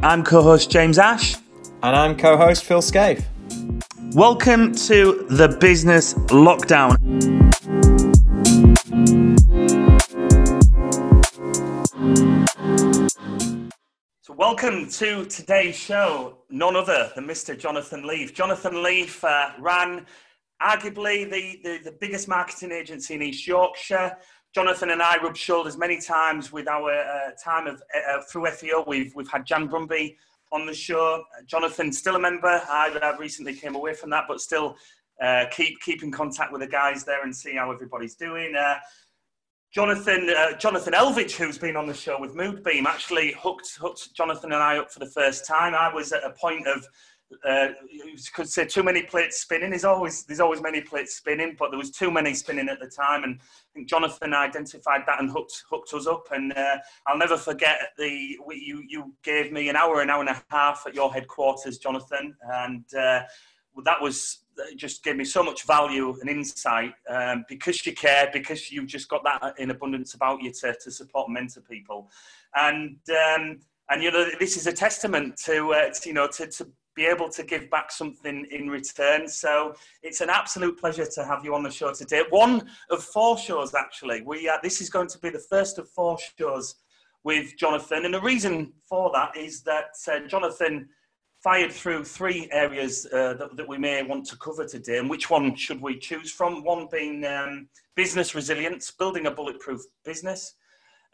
I'm co host James Ash. And I'm co host Phil Scaife. Welcome to the Business Lockdown. So, welcome to today's show. None other than Mr. Jonathan Leafe. Jonathan Leafe uh, ran arguably the, the, the biggest marketing agency in East Yorkshire. Jonathan and I rubbed shoulders many times with our uh, time of uh, through FEO. We've we've had Jan Brumby on the show. Jonathan still a member. I uh, recently came away from that, but still uh, keep keep in contact with the guys there and see how everybody's doing. Uh, Jonathan uh, Jonathan Elvidge, who's been on the show with Moodbeam, actually hooked hooked Jonathan and I up for the first time. I was at a point of uh, you could say too many plates spinning. There's always there's always many plates spinning, but there was too many spinning at the time, and I think Jonathan identified that and hooked hooked us up. And uh, I'll never forget the you you gave me an hour, an hour and a half at your headquarters, Jonathan, and uh, that was just gave me so much value and insight um, because you care, because you've just got that in abundance about you to, to support and mentor people, and. Um, and you know this is a testament to, uh, to you know to, to be able to give back something in return. So it's an absolute pleasure to have you on the show today. One of four shows, actually. We uh, this is going to be the first of four shows with Jonathan, and the reason for that is that uh, Jonathan fired through three areas uh, that, that, we may want to cover today. And which one should we choose from? One being um, business resilience, building a bulletproof business.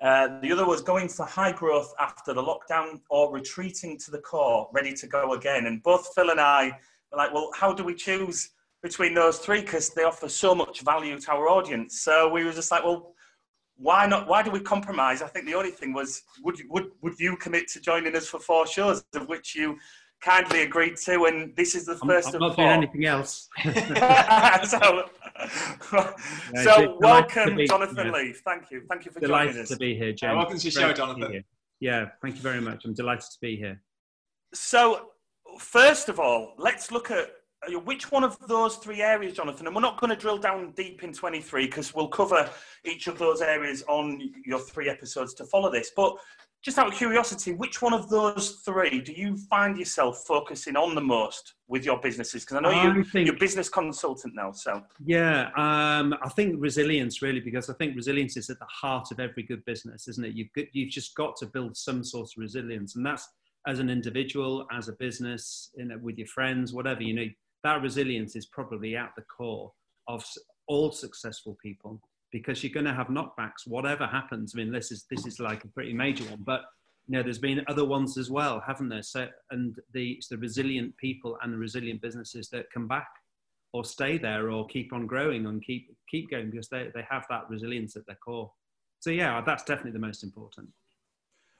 Uh, the other was going for high growth after the lockdown or retreating to the core, ready to go again. And both Phil and I were like, well, how do we choose between those three? Because they offer so much value to our audience. So we were just like, well, why not? Why do we compromise? I think the only thing was, would would would you commit to joining us for four shows, of which you kindly agreed to, and this is the 1st I'm, I'm not four. doing anything else. so, so welcome, Jonathan yeah. Leafe. Thank you. Thank you for delighted joining us. to be here, James. Uh, welcome to your show, Jonathan. Yeah, thank you very much. I'm delighted to be here. So, first of all, let's look at uh, which one of those three areas, Jonathan, and we're not going to drill down deep in 23 because we'll cover each of those areas on your three episodes to follow this. But just out of curiosity, which one of those three do you find yourself focusing on the most with your businesses? Because I know I you, think, you're a business consultant now. So yeah, um, I think resilience really, because I think resilience is at the heart of every good business, isn't it? You've you've just got to build some sort of resilience, and that's as an individual, as a business, you know, with your friends, whatever. You know, that resilience is probably at the core of all successful people because you're going to have knockbacks, whatever happens. I mean, this is this is like a pretty major one, but you know, there's been other ones as well, haven't there? So, and the it's the resilient people and the resilient businesses that come back or stay there or keep on growing and keep keep going because they, they have that resilience at their core. So yeah, that's definitely the most important.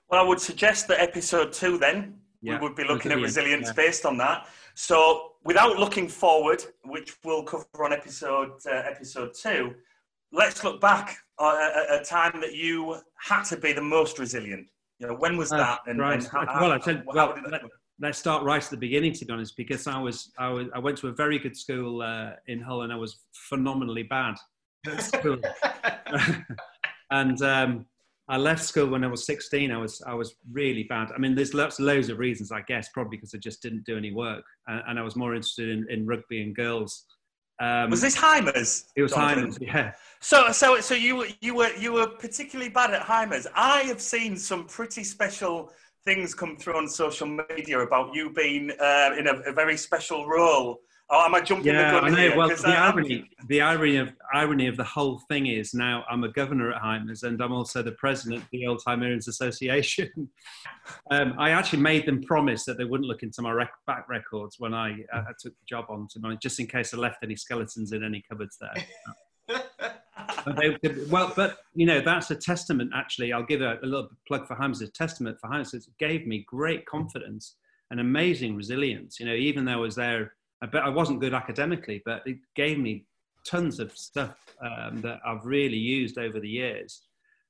Well, I would suggest that episode two then yeah. we would be looking at resilience yeah. based on that. So without looking forward, which we'll cover on episode uh, episode two, let's look back at a time that you had to be the most resilient. You know, when was uh, that? And, right. And how, well, I said, well, let, let's start right at the beginning, to be honest, because I was, I was, I went to a very good school uh, in Hull, and I was phenomenally bad at school. and um, I left school when I was 16. I was, I was really bad. I mean, there's lots, loads of reasons, I guess, probably because I just didn't do any work, and, and I was more interested in, in rugby and girls. Um, was this Hymers? It was Hymers, yeah. So, so, so you were you were you were particularly bad at Hymers. I have seen some pretty special things come through on social media about you being uh, in a, a, very special role. Oh, am I jumping yeah, the gun I know. Here? Well, the irony, the irony of irony of the whole thing is now I'm a governor at Hymers and I'm also the president of the Old Hymerians Association. um, I actually made them promise that they wouldn't look into my rec- back records when I, uh, took the job on to just in case I left any skeletons in any cupboards there. they, well, but you know that's a testament. Actually, I'll give a, a little plug for Hymers. A testament for Hymers. It gave me great confidence and amazing resilience. You know, even though I was there, I, I wasn't good academically, but it gave me tons of stuff um, that I've really used over the years,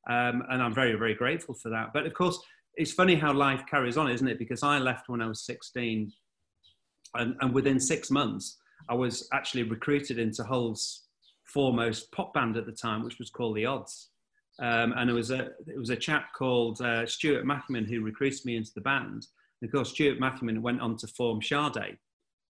um, and I'm very, very grateful for that. But of course, it's funny how life carries on, isn't it? Because I left when I was 16, and, and within six months, I was actually recruited into Hull's foremost pop band at the time, which was called The Odds. Um, and it was a it was a chap called uh, Stuart Matthewman who recruited me into the band. And of course, Stuart Matthewman went on to form Sade.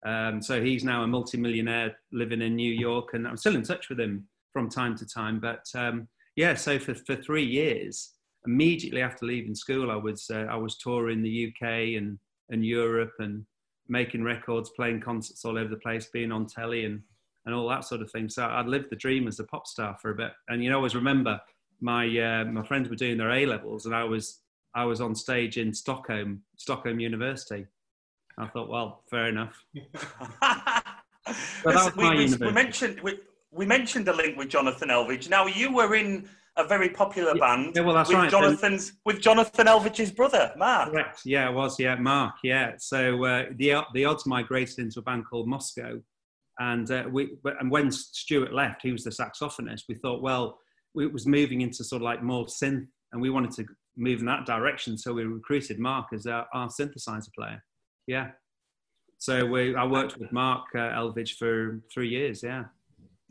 Um, so he's now a multimillionaire living in New York, and I'm still in touch with him from time to time. But um, yeah, so for, for three years, immediately after leaving school, I was uh, I was touring the UK and and Europe and making records, playing concerts all over the place, being on telly and and all that sort of thing. So I'd lived the dream as a pop star for a bit. And you always remember my uh, my friends were doing their A levels, and I was I was on stage in Stockholm, Stockholm University. I thought, well, fair enough. we, we, we, mentioned we, we mentioned the link with Jonathan Elvidge. Now you were in a very popular band. Yeah, well, that's with right. Jonathan's with Jonathan Elvidge's brother, Mark. Correct. Yeah, it was. Yeah, Mark. Yeah. So uh, the the odds migrated into a band called Moscow, and uh, we and when Stuart left, he was the saxophonist. We thought, well, it was moving into sort of like more synth, and we wanted to move in that direction. So we recruited Mark as our, our synthesizer player. Yeah. So we I worked with Mark uh, Elvidge for three years. Yeah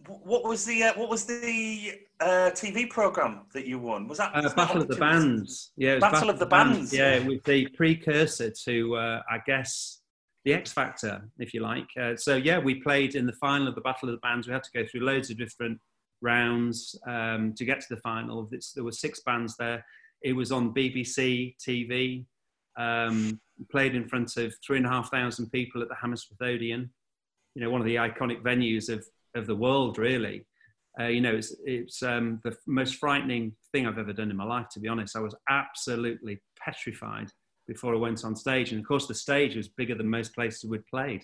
what was the uh, what was the uh, TV program that you won? Was that, uh, Battle of the Bands? Yeah, Battle, Battle, of the Bands. Yeah, with the precursor to uh, I guess the X Factor, if you like. Uh, so yeah, we played in the final of the Battle of the Bands. We had to go through loads of different rounds um, to get to the final. It's, there were six bands there. It was on BBC TV. Um, played in front of three and a half thousand people at the Hammersmith Odeon. You know, one of the iconic venues of of the world, really. Uh, you know, it's, it's um, the most frightening thing I've ever done in my life, to be honest. I was absolutely petrified before I went on stage. And of course, the stage was bigger than most places we'd played.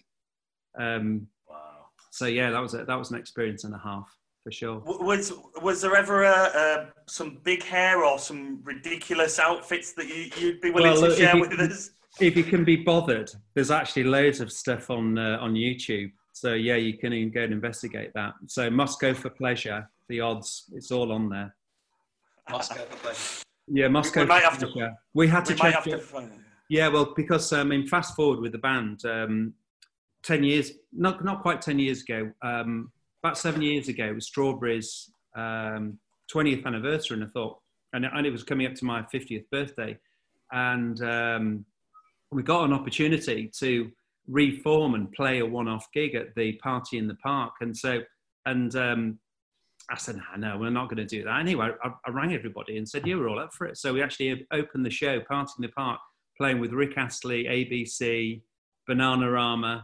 Um, wow. So, yeah, that was, a, that was an experience and a half for sure. Was, was there ever a, a, some big hair or some ridiculous outfits that you, would be willing well, to share with us? If you can be bothered, there's actually loads of stuff on, uh, on YouTube so yeah, you can even go and investigate that. So Moscow for pleasure, the odds, it's all on there. Moscow for pleasure. Yeah, Moscow. We, we might have to. We had to we change it. To... Yeah, well, because um, I mean, fast forward with the band, um, ten years, not not quite ten years ago, um, about seven years ago, it was Strawberries' um, twentieth anniversary, and I thought, and, and it was coming up to my fiftieth birthday, and um, we got an opportunity to reform and play a one-off gig at the party in the park. And so, and um, I said, no, no, we're not going to do that. Anyway, I, I, rang everybody and said, yeah, we're all up for it. So we actually opened the show, Party in the Park, playing with Rick Astley, ABC, Bananarama.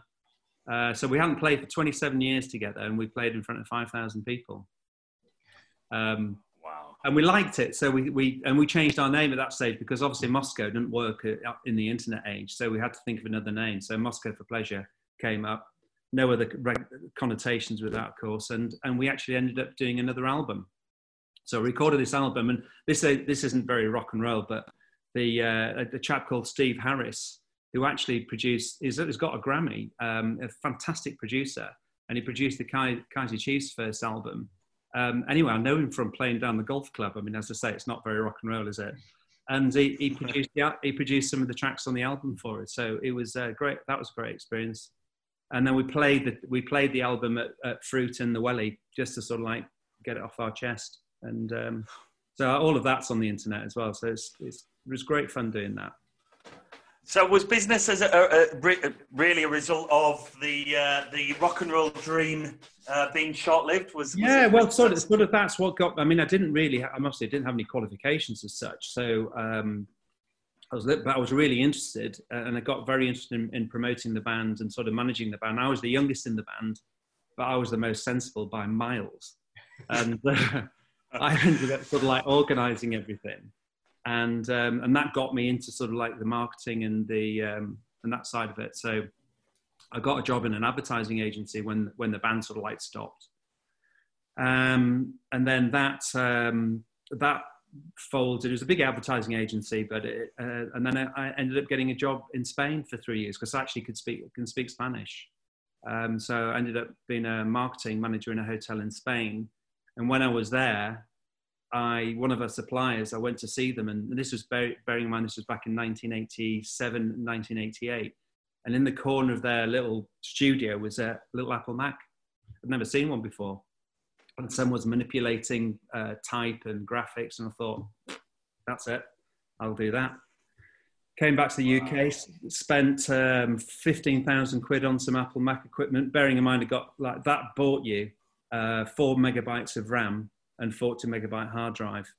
Uh, so we hadn't played for 27 years together and we played in front of 5,000 people. Um, and we liked it. So we, we and we changed our name at that stage because obviously Moscow didn't work in the internet age. So we had to think of another name. So Moscow for Pleasure came up. No other connotations with that, of course. And and we actually ended up doing another album. So I recorded this album, and this uh, this isn't very rock and roll, but the uh, a chap called Steve Harris, who actually produced, is has got a Grammy, um, a fantastic producer, and he produced the Kaiser Chiefs' first album um, anyway, I know him from playing down the golf club. I mean, as I say, it's not very rock and roll, is it? And he, he produced yeah, he produced some of the tracks on the album for us. So it was uh, great. That was a great experience. And then we played the we played the album at, at Fruit and the Welly just to sort of like get it off our chest. And um, so all of that's on the internet as well. So it's, it's, it was great fun doing that. So was business as a, a, a, really a result of the uh, the rock and roll dream uh, being short lived? Was, was yeah, well, sort of, sort of that's what got. I mean, I didn't really. I must say, I didn't have any qualifications as such. So um, I was, but I was really interested, uh, and I got very interested in, in, promoting the band and sort of managing the band. I was the youngest in the band, but I was the most sensible by miles, and uh, I ended up sort of like organising everything and um, and that got me into sort of like the marketing and the um, and that side of it. So I got a job in an advertising agency when when the band sort of like stopped, um, and then that um, that folded. It was a big advertising agency, but it, uh, and then I ended up getting a job in Spain for three years because I actually could speak can speak Spanish. Um, so I ended up being a marketing manager in a hotel in Spain. And when I was there, I one of our suppliers, I went to see them, and this was bearing in mind this was back in 1987, 1988, and in the corner of their little studio was a little Apple Mac. I'd never seen one before, and someone was manipulating uh, type and graphics, and I thought, that's it, I'll do that. Came back to the UK, spent um, 15,000 quid on some Apple Mac equipment, bearing in mind it got like that bought you uh, four megabytes of RAM and 40 megabyte hard drive.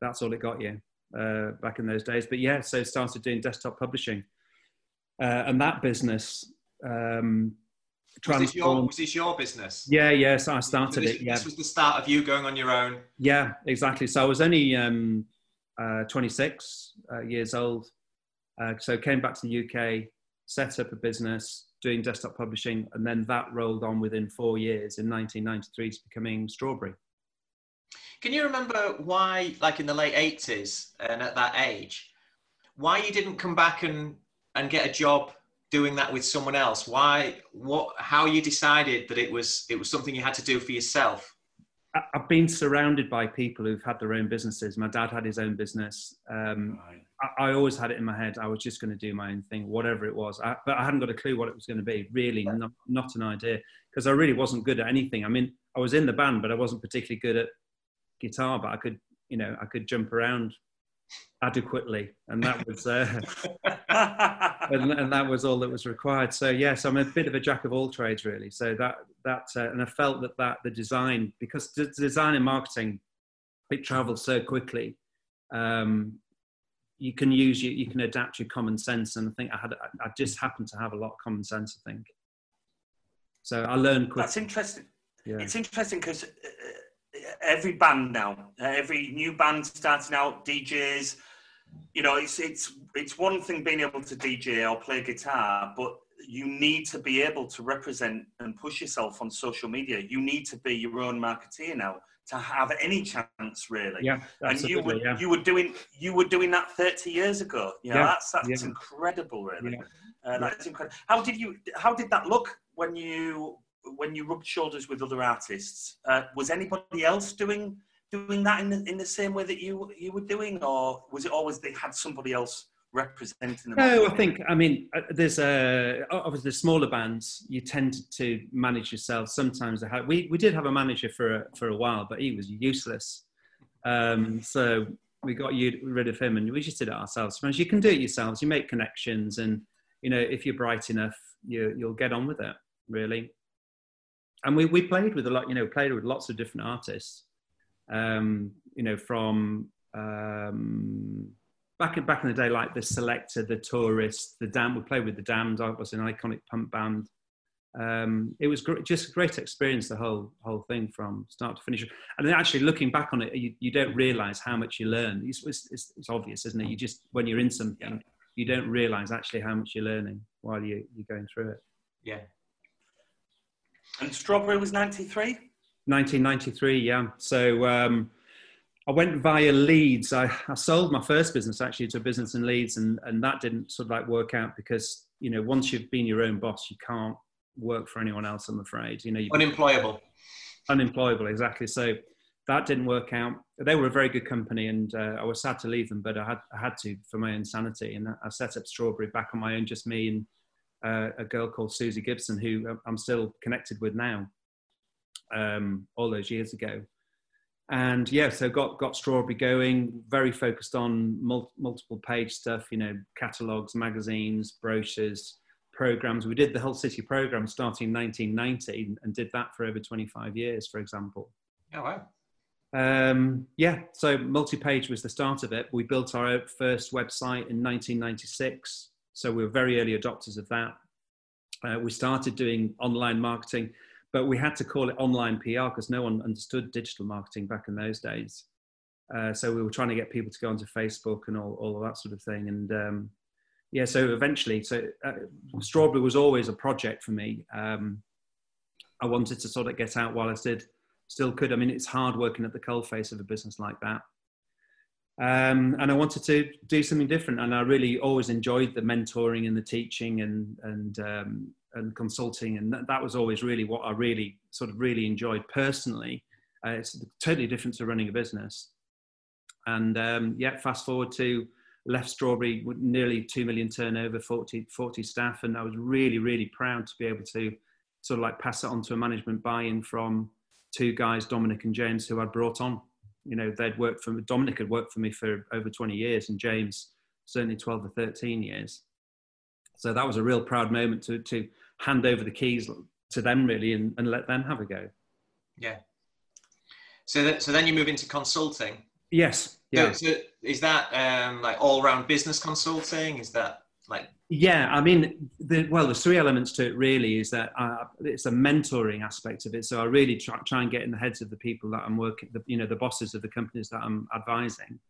That's all it got you uh, back in those days. But yeah, so started doing desktop publishing. Uh, and that business um, was this, your, was this your business? Yeah, yeah. So I started so this, it. Yeah. This was the start of you going on your own. Yeah, exactly. So I was only um, uh, 26 uh, years old. Uh, so came back to the UK, set up a business doing desktop publishing, and then that rolled on within four years in 1993 to becoming Strawberry. Can you remember why, like in the late 80s and at that age, why you didn't come back and, and get a job doing that with someone else? Why, what, how you decided that it was, it was something you had to do for yourself? I've been surrounded by people who've had their own businesses. My dad had his own business. Um, right. I, I, always had it in my head. I was just going to do my own thing, whatever it was. I, but I hadn't got a clue what it was going to be. Really, not, not an idea, because I really wasn't good at anything. I mean, I was in the band, but I wasn't particularly good at guitar. But I could, you know, I could jump around adequately, and that was uh, and, and, that was all that was required. So yes, I'm a bit of a jack of all trades, really. So that that uh, and I felt that that the design because the design and marketing it travels so quickly. Um, you can use you, you can adapt your common sense, and I think I had I just happened to have a lot of common sense. I think. So I learned quickly. That's interesting. Yeah. It's interesting because uh, every band now, every new band starting out, DJs, you know, it's it's it's one thing being able to DJ or play guitar, but you need to be able to represent and push yourself on social media. You need to be your own marketeer now to have any chance, really. Yeah, absolutely, and you were yeah. you were doing you were doing that thirty years ago. You know, yeah, that's that's yeah. incredible, really. Yeah. Uh, that's incredible. How did you? How did that look when you when you rubbed shoulders with other artists? Uh, was anybody else doing? doing that in the, in the same way that you you were doing, or was it always they had somebody else representing them? No, I think I mean uh, there's a obviously the smaller bands you tend to manage yourself. Sometimes we we did have a manager for a, for a while, but he was useless. Um, so we got rid of him, and we just did it ourselves. Sometimes you can do it yourselves. You make connections, and you know if you're bright enough, you you'll get on with it really. And we, we played with a lot, you know, played with lots of different artists um, you know, from um, back in, back in the day, like the Selecter, the Tourist, the Damned. We played with the Damned. I was an iconic punk band. Um, it was gr- just a great experience, the whole whole thing from start to finish. And then actually looking back on it, you, you don't realise how much you learn. It's, it's, it's, obvious, isn't it? You just when you're in something, you don't realise actually how much you're learning while you, you're going through it. Yeah. And Strawberry was ninety three. 1993, yeah. So um, I went via Leeds. I, I, sold my first business actually to a business in Leeds, and, and that didn't sort of like work out because you know once you've been your own boss, you can't work for anyone else. I'm afraid. You know, unemployable. Unemployable, exactly. So that didn't work out. They were a very good company, and uh, I was sad to leave them, but I had I had to for my own sanity, and I set up Strawberry back on my own, just me and uh, a girl called Susie Gibson, who I'm still connected with now um, all those years ago. And yeah, so got got Strawberry going. Very focused on mul- multiple page stuff. You know, catalogs, magazines, brochures, programs. We did the whole City program starting in 1990 and did that for over 25 years, for example. Oh wow. Um, yeah, so multi-page was the start of it. We built our first website in 1996, so we were very early adopters of that. Uh, we started doing online marketing but we had to call it online PR because no one understood digital marketing back in those days. Uh, so we were trying to get people to go onto Facebook and all, all of that sort of thing. And um, yeah, so eventually, so uh, Strawberry was always a project for me. Um, I wanted to sort of get out while I did, still could. I mean, it's hard working at the coalface of a business like that. Um, and I wanted to do something different. And I really always enjoyed the mentoring and the teaching and and um, and consulting, and that, that, was always really what I really sort of really enjoyed personally. Uh, it's totally different to running a business. And um, yeah, fast forward to left Strawberry with nearly two million turnover, 40, 40 staff, and I was really really proud to be able to sort of like pass it on to a management buy-in from two guys, Dominic and James, who I'd brought on. You know, they'd worked for Dominic had worked for me for over 20 years, and James certainly 12 to 13 years. So that was a real proud moment to, to hand over the keys to them really and, and let them have a go. Yeah. So, that, so then you move into consulting. Yes. Yeah. So, so is that um, like all round business consulting? Is that like? Yeah, I mean, the, well, there's three elements to it. Really, is that uh, it's a mentoring aspect of it. So I really try, try and get in the heads of the people that I'm working, the, you know, the bosses of the companies that I'm advising.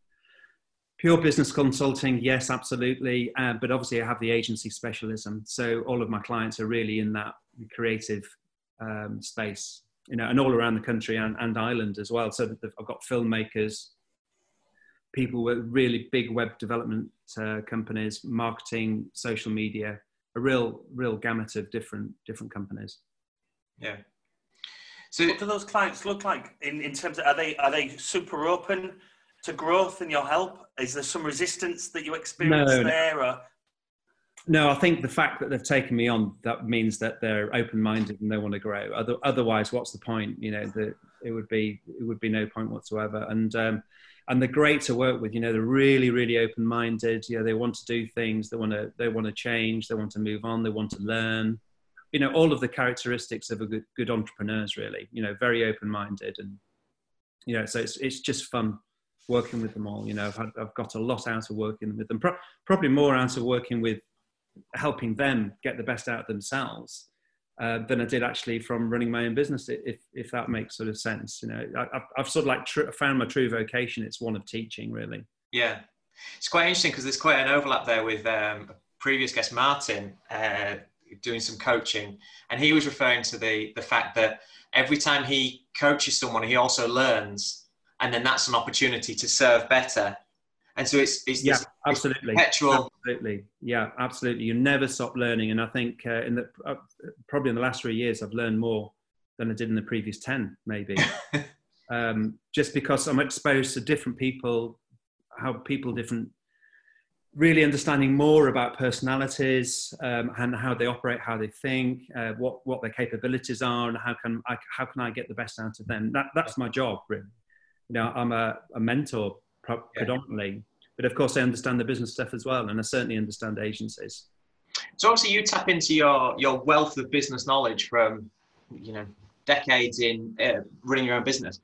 Pure business consulting, yes, absolutely. Uh, but obviously, I have the agency specialism. So all of my clients are really in that creative um, space, you know, and all around the country and, and Ireland as well. So I've got filmmakers, people with really big web development uh, companies, marketing, social media, a real, real gamut of different different companies. Yeah. So, what do those clients look like in, in terms of are they are they super open to growth and your help? Is there some resistance that you experience no, there? Or? No, I think the fact that they've taken me on that means that they're open-minded and they want to grow. Other, otherwise, what's the point? You know, the, it would be it would be no point whatsoever. And um, and they're great to work with. You know, they're really really open-minded. You know, they want to do things. They want to they want to change. They want to move on. They want to learn. You know, all of the characteristics of a good good entrepreneurs. Really, you know, very open-minded and you know, so it's it's just fun working with them all. You know, I've, had, I've got a lot out of working with them, Pro- probably more out of working with helping them get the best out of themselves uh, than I did actually from running my own business, if, if that makes sort of sense. You know, I, have sort of like tr- found my true vocation. It's one of teaching, really. Yeah. It's quite interesting because there's quite an overlap there with um, a previous guest, Martin, uh, doing some coaching. And he was referring to the, the fact that every time he coaches someone, he also learns and then that's an opportunity to serve better. And so it's it's yeah, absolutely petrol. Absolutely, yeah, absolutely. You never stop learning, and I think uh, in the uh, probably in the last three years, I've learned more than I did in the previous ten, maybe. um, just because I'm exposed to different people, how people different, really understanding more about personalities um, and how they operate, how they think, uh, what what their capabilities are, and how can I how can I get the best out of them. That that's my job, really you know, I'm a, a mentor pro- yeah. predominantly, but of course I understand the business stuff as well, and I certainly understand agencies. So obviously you tap into your your wealth of business knowledge from you know decades in uh, running your own business.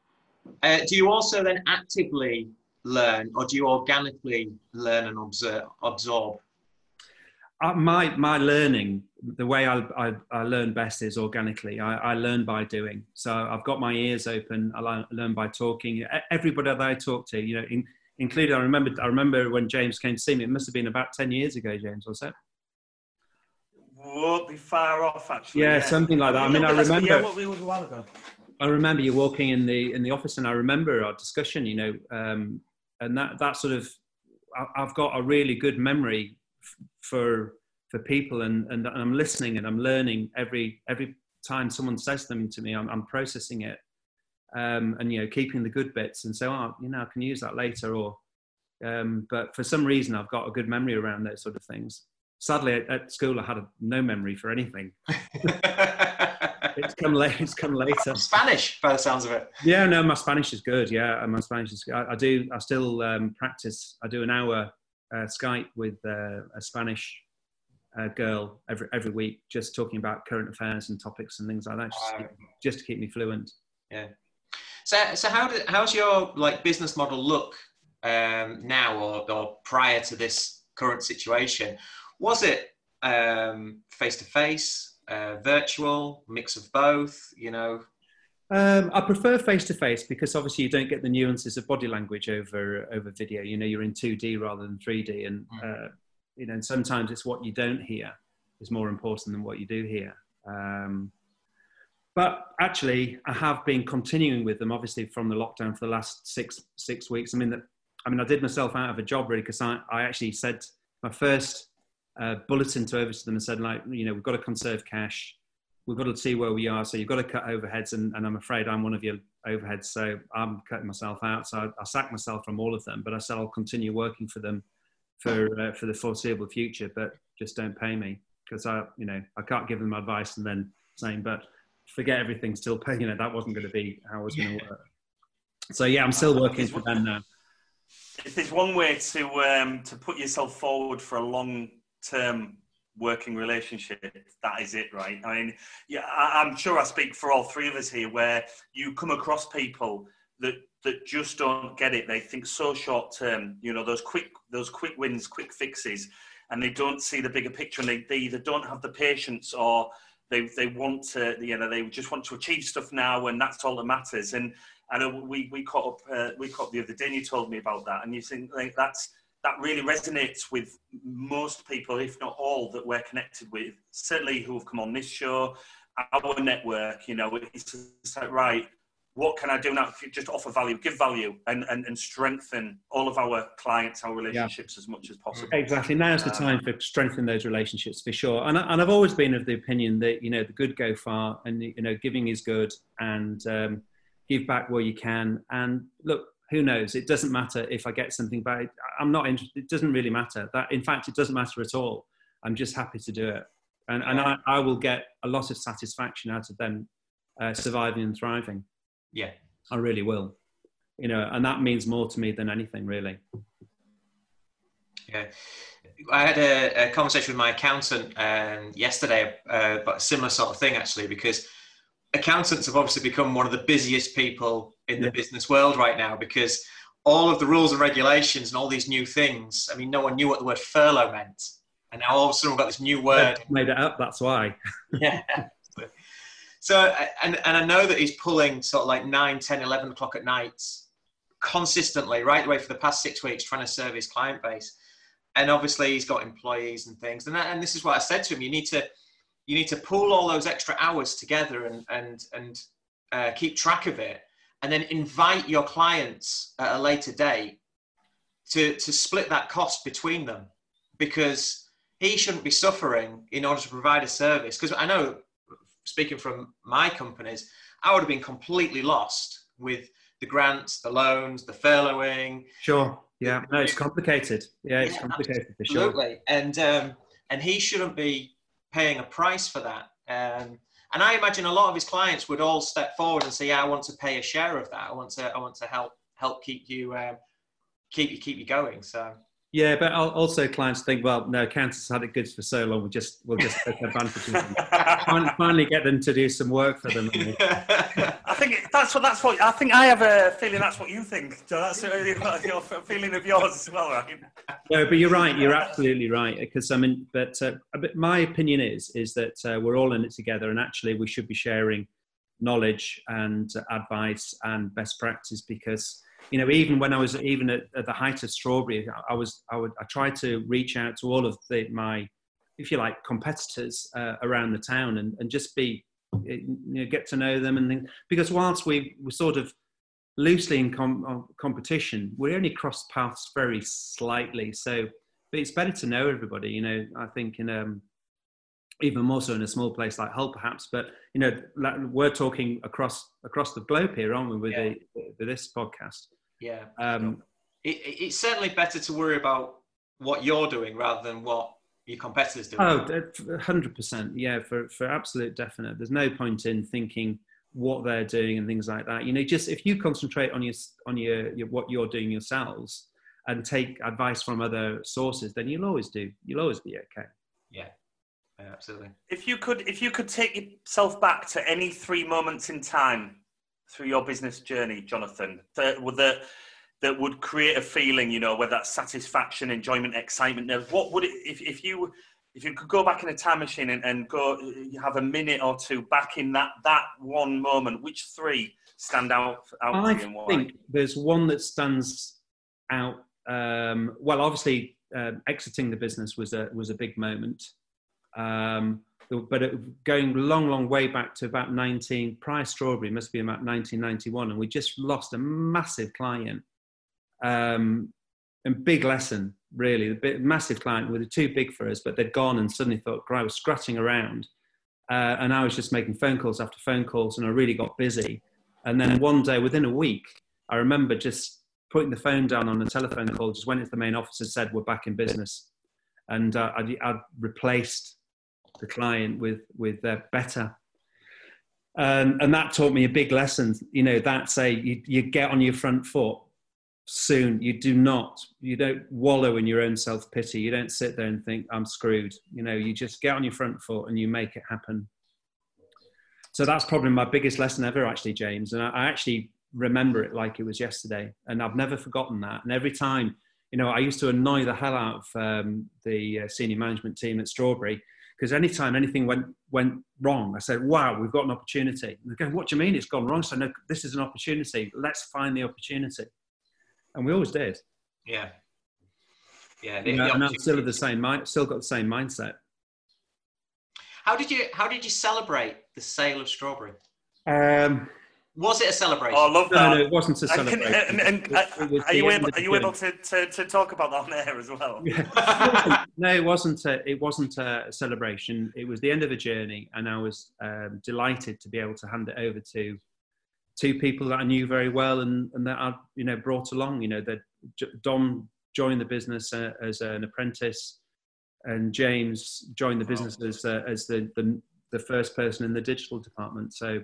Uh, do you also then actively learn, or do you organically learn and observe, absorb? Uh, my my learning the way I, I, I, learn best is organically. I, I, learn by doing. So I've got my ears open. I learn, learn by talking. Everybody that I talk to, you know, in, including I remember. I remember when James came to see me. It must have been about ten years ago, James, was it? Won't be far off, actually. Yeah, yeah. something like that. I mean, I remember. Yeah, what we was a while ago. I remember you walking in the in the office, and I remember our discussion. You know, um, and that that sort of, I've got a really good memory for for people and, and I'm listening and I'm learning every every time someone says them to me I'm, I'm processing it um, and you know keeping the good bits and so oh, you know I can use that later or um, but for some reason I've got a good memory around those sort of things. Sadly at, at school I had a, no memory for anything. It's come late it's come later. Spanish by the sounds of it. Yeah no my Spanish is good yeah my Spanish is I, I do I still um, practice I do an hour Skype with uh, a Spanish uh, girl every every week, just talking about current affairs and topics and things like that, just, to, keep, just to keep me fluent. Yeah. So, so how did, how's your like business model look um, now or, or prior to this current situation? Was it face to face, virtual, mix of both? You know. Um, I prefer face to face because obviously you don't get the nuances of body language over over video. You know, you're in 2D rather than 3D, and mm. uh, you know, and sometimes it's what you don't hear is more important than what you do hear. Um, but actually, I have been continuing with them, obviously, from the lockdown for the last six six weeks. I mean, that I mean, I did myself out of a job really because I, I actually said my first uh, bulletin to over to them and said, like, you know, we've got to conserve cash. We've got to see where we are. So you've got to cut overheads, and, and I'm afraid I'm one of your overheads. So I'm cutting myself out. So I, I sacked myself from all of them, but I said I'll continue working for them for uh, for the foreseeable future, but just don't pay me because I, you know, I can't give them advice and then saying, but forget everything, still pay. You know, that wasn't going to be how I was going to work. So yeah, I'm still working for them now. if there's one way to um, to put yourself forward for a long term working relationship, that is it, right? I mean, yeah, I, I'm sure I speak for all three of us here, where you come across people that that just don't get it. They think so short term. You know, those quick those quick wins, quick fixes, and they don't see the bigger picture. And they, they either don't have the patience or they they want to you know they just want to achieve stuff now, and that's all that matters. And I know we we caught up uh, we caught up the other day, and you told me about that, and you think like that's that really resonates with most people, if not all, that we're connected with. Certainly, who have come on this show, our network. You know, it's just like right what can I do now? Just offer value, give value, and, and, and strengthen all of our clients, our relationships yeah. as much as possible. Exactly. Now's the time for strengthening those relationships for sure. And, and I've always been of the opinion that, you know, the good go far and, you know, giving is good and um, give back where you can. And look, who knows? It doesn't matter if I get something back. I'm not interested. It doesn't really matter. That, in fact, it doesn't matter at all. I'm just happy to do it. And, and I, I will get a lot of satisfaction out of them uh, surviving and thriving. Yeah. I really will. You know, and that means more to me than anything, really. Yeah. I had a, a conversation with my accountant um, yesterday uh, about a similar sort of thing, actually, because accountants have obviously become one of the busiest people in the yeah. business world right now because all of the rules and regulations and all these new things. I mean, no one knew what the word furlough meant. And now all of a sudden we've got this new word. made it up, that's why. yeah. So, and, and I know that he's pulling sort of like 9, 10, 11 o'clock at night consistently, right away for the past six weeks, trying to serve his client base. And obviously, he's got employees and things. And, that, and this is what I said to him: you need to, you need to pull all those extra hours together and and and uh, keep track of it, and then invite your clients at a later date to to split that cost between them, because he shouldn't be suffering in order to provide a service. Because I know speaking from my companies, I would have been completely lost with the grants, the loans, the furloughing. Sure. Yeah. No, it's complicated. Yeah, it's yeah, complicated for sure. Absolutely. And um, and he shouldn't be paying a price for that. Um, and I imagine a lot of his clients would all step forward and say, "Yeah, I want to pay a share of that. I want to. I want to help help keep you um, keep you keep you going." So yeah, but also clients think, well, no, accountants had it good for so long. We'll just we'll just take advantage of them. Finally, get them to do some work for them. I think that's what that's what I think. I have a feeling that's what you think. That's your feeling of yours as well, right? No, but you're right. You're absolutely right. Because I mean, but, uh, but my opinion is is that uh, we're all in it together, and actually, we should be sharing knowledge and advice and best practice because you know, even when I was even at, at the height of strawberry, I was I would I tried to reach out to all of the, my, if you like, competitors uh, around the town and, and just be, you know, get to know them and think, because whilst we were sort of loosely in com- uh, competition, we only crossed paths very slightly. So, but it's better to know everybody. You know, I think in um, even more so in a small place like Hull, perhaps. But you know, we're talking across across the globe here, aren't we, with, yeah. the, with this podcast? Yeah. Um, it, it's certainly better to worry about what you're doing rather than what your competitors do. Oh, 100%. Yeah, for, for absolute definite. There's no point in thinking what they're doing and things like that. You know, just if you concentrate on your, on your, your what you're doing yourselves and take advice from other sources, then you'll always do, you'll always be okay. Yeah. Yeah, absolutely. If you could, if you could take yourself back to any three moments in time through your business journey, Jonathan, that would that would create a feeling, you know, whether that's satisfaction, enjoyment, excitement. What would it if, if you if you could go back in a time machine and, and go you have a minute or two back in that that one moment, which three stand out, out I think there's one that stands out. Um, well, obviously, uh, exiting the business was a was a big moment. Um, but it, going long, long way back to about 19, prior Strawberry, must be about 1991, and we just lost a massive client. Um, and big lesson, really, a bit, massive client, were too big for us, but they'd gone and suddenly thought, I was scratching around. Uh, and I was just making phone calls after phone calls, and I really got busy. And then one day, within a week, I remember just putting the phone down on a telephone call, just went into the main office and said, We're back in business. And uh, I'd, I'd replaced the client with with uh, better and, and that taught me a big lesson you know that's a you, you get on your front foot soon. You do not you don't wallow in your own self-pity. You don't sit there and think i'm screwed. You know you just get on your front foot and you make it happen. So that's probably my biggest lesson ever actually james. And i, actually remember it like it was yesterday. And i've never forgotten that. And every time you know i used to annoy the hell out of um, the uh, senior management team at strawberry because anytime anything went went wrong, I said, "Wow, we've got an opportunity." And they go, "What do you mean it's gone wrong?" So no, this is an opportunity. Let's find the opportunity and we always did. Yeah, yeah. The, you know, and I'm still the same mind. Still got the same mindset. How did you How did you celebrate the sale of strawberry? Um, was it a celebration? Oh, I love that. No, no, it wasn't a celebration. And, and, and, it, are you able? Are you able to, to, to, talk about that on air as well? Yeah. no, it wasn't. A, it wasn't a celebration. It was the end of a journey, and I was um, delighted to be able to hand it over to two people that I knew very well and, and that I you know brought along. You know that Dom joined the business uh, as an apprentice, and James joined the business as uh, as the, the the first person in the digital department. So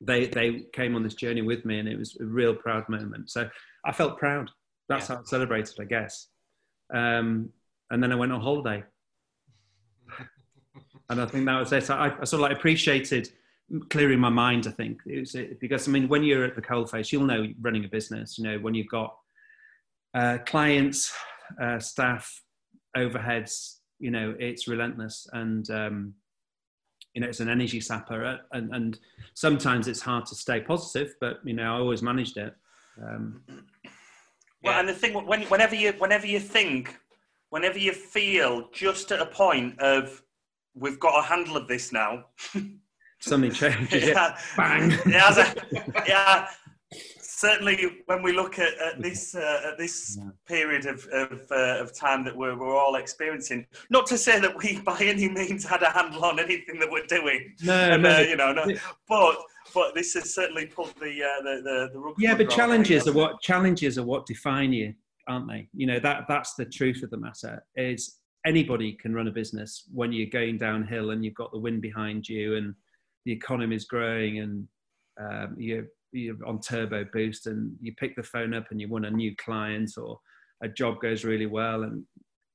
they they came on this journey with me, and it was a real proud moment. So I felt proud. That's yeah. how I celebrated, I guess. Um, and then I went on holiday, and I think that was it. I, I sort of like appreciated clearing my mind. I think it was because I mean, when you're at the coalface, you'll know running a business. You know, when you've got uh, clients, uh, staff, overheads. You know, it's relentless, and um, you know, it's an energy sapper, uh, and, and sometimes it's hard to stay positive. But you know, I always managed it. Um, well, yeah. and the thing, when, whenever you, whenever you think, whenever you feel just at a point of, we've got a handle of this now. something changes. yeah. Bang. Yeah, yeah. Certainly, when we look at, at this uh, at this yeah. period of of, uh, of time that we're, we're all experiencing, not to say that we by any means had a handle on anything that we're doing. No, and, no. Uh, you know, no, but but this has certainly pulled the uh, the the, the Yeah, but challenges are what challenges are what define you, aren't they? You know that that's the truth of the matter. Is anybody can run a business when you're going downhill and you've got the wind behind you and the economy is growing and um, you're, you're on turbo boost and you pick the phone up and you want a new client or a job goes really well and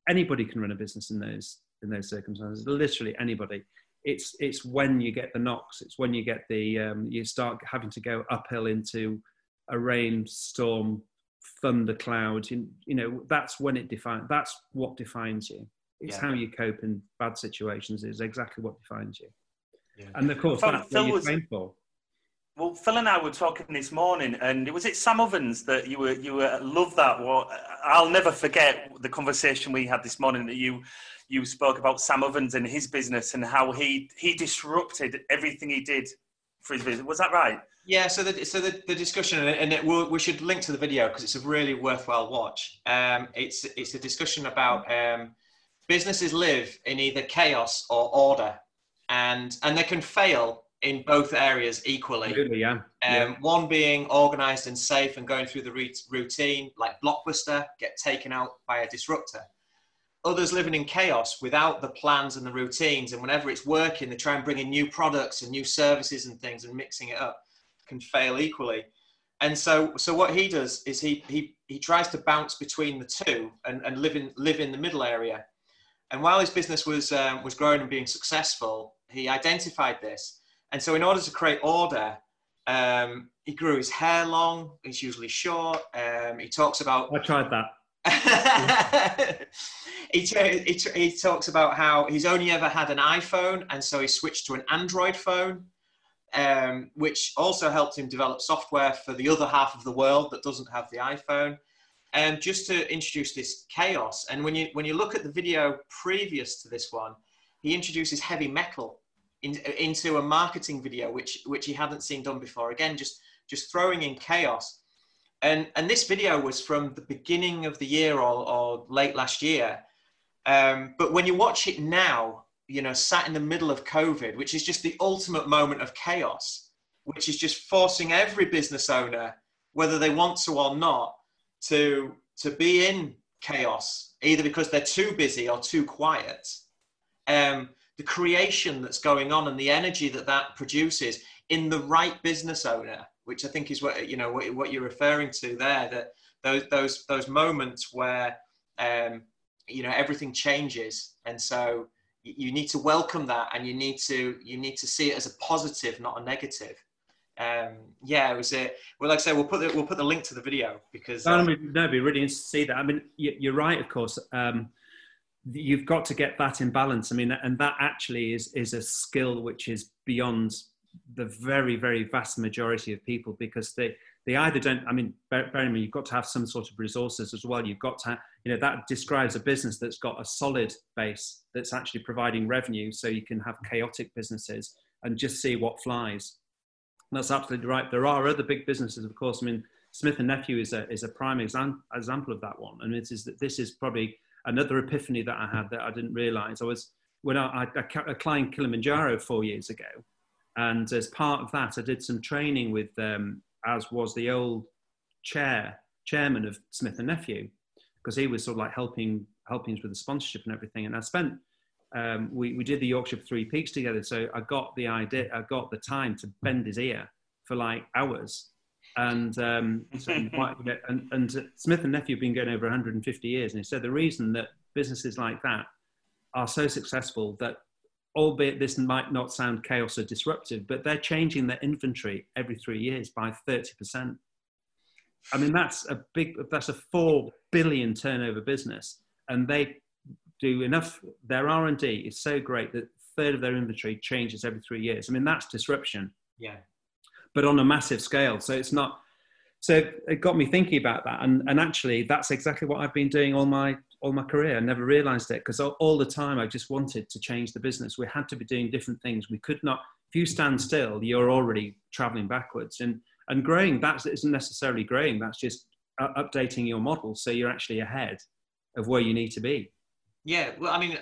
anybody can run a business in those in those circumstances. Literally anybody. It's it's when you get the knocks. It's when you get the um, you start having to go uphill into a rainstorm thundercloud you, you know that's when it defines that's what defines you. It's yeah. how you cope in bad situations is exactly what defines you yeah. And of course, Phil, that's Phil what you're was, for. Well, Phil and I were talking this morning, and it was it Sam Ovens that you were you were love that? Well, I'll never forget the conversation we had this morning that you you spoke about Sam Ovens and his business and how he he disrupted everything he did for his business. Was that right? Yeah. So the so the, the discussion and it, we'll, we should link to the video because it's a really worthwhile watch. Um, it's it's a discussion about um, businesses live in either chaos or order and and they can fail in both areas equally. Yeah. Um, yeah. One being organised and safe and going through the routine, like Blockbuster, get taken out by a disruptor. Others living in chaos without the plans and the routines, and whenever it's working, they try and bring in new products and new services and things and mixing it up, can fail equally. And so, so what he does is he he he tries to bounce between the two and, and live in live in the middle area. And while his business was um, was growing and being successful, he identified this. And so, in order to create order, um, he grew his hair long. It's usually short. Um, he talks about. I tried that. he, he, he talks about how he's only ever had an iPhone, and so he switched to an Android phone, um, which also helped him develop software for the other half of the world that doesn't have the iPhone. Um, just to introduce this chaos, and when you when you look at the video previous to this one, he introduces heavy metal in, into a marketing video, which which he hadn't seen done before. Again, just just throwing in chaos. And and this video was from the beginning of the year or, or late last year. Um, but when you watch it now, you know, sat in the middle of COVID, which is just the ultimate moment of chaos, which is just forcing every business owner, whether they want to or not, to to be in chaos, either because they're too busy or too quiet. Um, the creation that's going on and the energy that that produces in the right business owner, which I think is what you know what, what you're referring to there. That those those those moments where um, you know everything changes, and so you need to welcome that, and you need to you need to see it as a positive, not a negative. Um, yeah, it was it. well, like I say, we'll put the, we'll put the link to the video because uh, no, it'd be really interesting to see that. I mean, you're right, of course. Um, you've got to get that in balance. I mean, and that actually is is a skill which is beyond the very very vast majority of people because they they either don't. I mean, bear, bear in mind, you've got to have some sort of resources as well. You've got to, you know, that describes a business that's got a solid base that's actually providing revenue, so you can have chaotic businesses and just see what flies. That's absolutely right. There are other big businesses, of course. I mean, Smith and Nephew is a is a prime exam, example of that one, and it is that this is probably another epiphany that I had that I didn't realize. I was, when I, I, I climbed Kilimanjaro four years ago, and as part of that, I did some training with, um, as was the old chair, chairman of Smith and Nephew, because he was sort of like helping, helping us with the sponsorship and everything. And I spent, um, we, we did the Yorkshire Three Peaks together. So I got the idea, I got the time to bend his ear for like hours and, um, so, and, and Smith and Nephew have been going over 150 years, and he said the reason that businesses like that are so successful that, albeit this might not sound chaos or disruptive, but they're changing their inventory every three years by 30%. I mean, that's a big, that's a four billion turnover business, and they do enough. Their R and D is so great that third of their inventory changes every three years. I mean, that's disruption. Yeah but on a massive scale. So it's not. So it got me thinking about that, and and actually that's exactly what I've been doing all my all my career. I never realised it because all, all, the time I just wanted to change the business. We had to be doing different things. We could not. If you stand still, you're already travelling backwards, and and growing that isn't necessarily growing. That's just uh, updating your model so you're actually ahead of where you need to be. Yeah, well, I mean,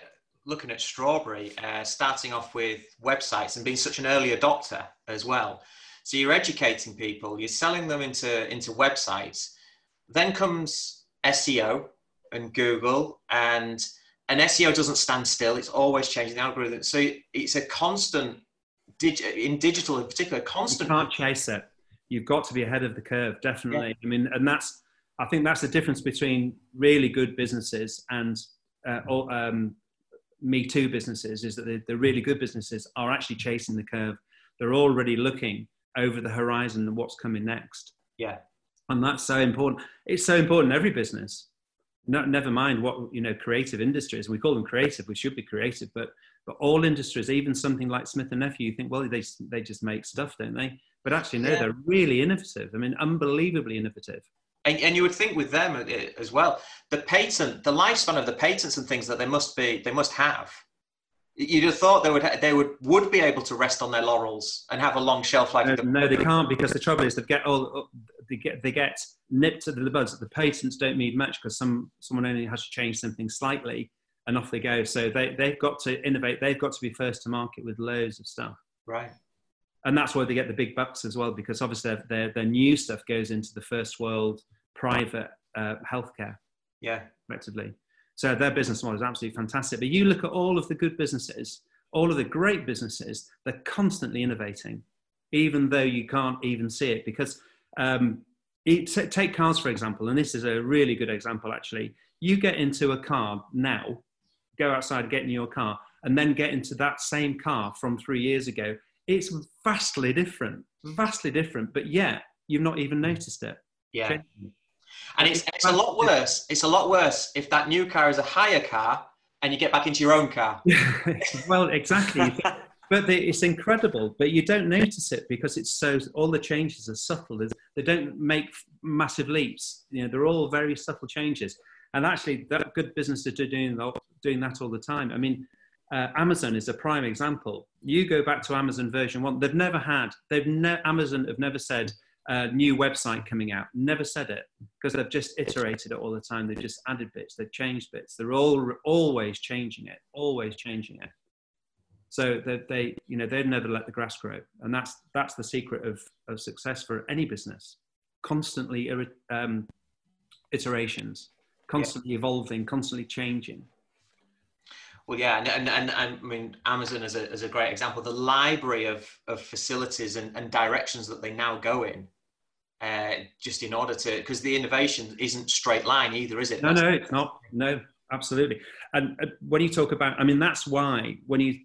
looking at Strawberry, uh, starting off with websites and being such an early adopter as well. So you're educating people, you're selling them into, into websites. Then comes SEO and Google, and and SEO doesn't stand still. It's always changing the algorithm. So it's a constant, in digital in particular, constant. You can't chase it. You've got to be ahead of the curve, definitely. Yeah. I mean, and that's, I think that's the difference between really good businesses and uh, um, Me Too businesses is that the, the really good businesses are actually chasing the curve. They're already looking over the horizon and what's coming next. Yeah. And that's so important. It's so important in every business. No, never mind what you know, creative industries. We call them creative. We should be creative, but but all industries, even something like Smith and Nephew, you think, well, they they just make stuff, don't they? But actually, no, yeah. they're really innovative. I mean, unbelievably innovative. And, and, you would think with them uh, as well, the patent, the lifespan of the patents and things that they must be, they must have You'd have thought they would they would would be able to rest on their laurels and have a long shelf life. No, no they can't because the trouble is they get all they get they get nipped at the buds. The patents don't mean much because some someone only has to change something slightly and off they go. So they they've got to innovate. They've got to be first to market with loads of stuff. Right. And that's why they get the big bucks as well because obviously their their new stuff goes into the first world private uh, healthcare. Yeah. Effectively. So their business model is absolutely fantastic. But you look at all of the good businesses, all of the great businesses, they're constantly innovating, even though you can't even see it. Because um, it, take cars, for example, and this is a really good example actually. You get into a car now, go outside, get in your car, and then get into that same car from three years ago. It's vastly different, vastly different, but yet you've not even noticed it. Yeah. And it's, it's a lot worse. It's a lot worse if that new car is a higher car and you get back into your own car. well, exactly. but they, it's incredible. But you don't notice it because it's so all the changes are subtle. They don't make massive leaps. You know, they're all very subtle changes. And actually, that good businesses are doing doing that all the time. I mean, uh, Amazon is a prime example. You go back to Amazon version one; they've never had. They've ne- Amazon have never said a new website coming out. Never said it because they've just iterated it all the time. They've just added bits, they've changed bits. They're all always changing it, always changing it. So they you know, they've never let the grass grow, and that's that's the secret of of success for any business. Constantly um, iterations, constantly yeah. evolving, constantly changing. Well, yeah, and, and, and, and, I mean, Amazon is a, is a great example. The library of, of facilities and, and directions that they now go in uh, just in order to because the innovation isn't straight line either, is it? No, no, it's not. No, absolutely. And uh, when you talk about, I mean, that's why when you,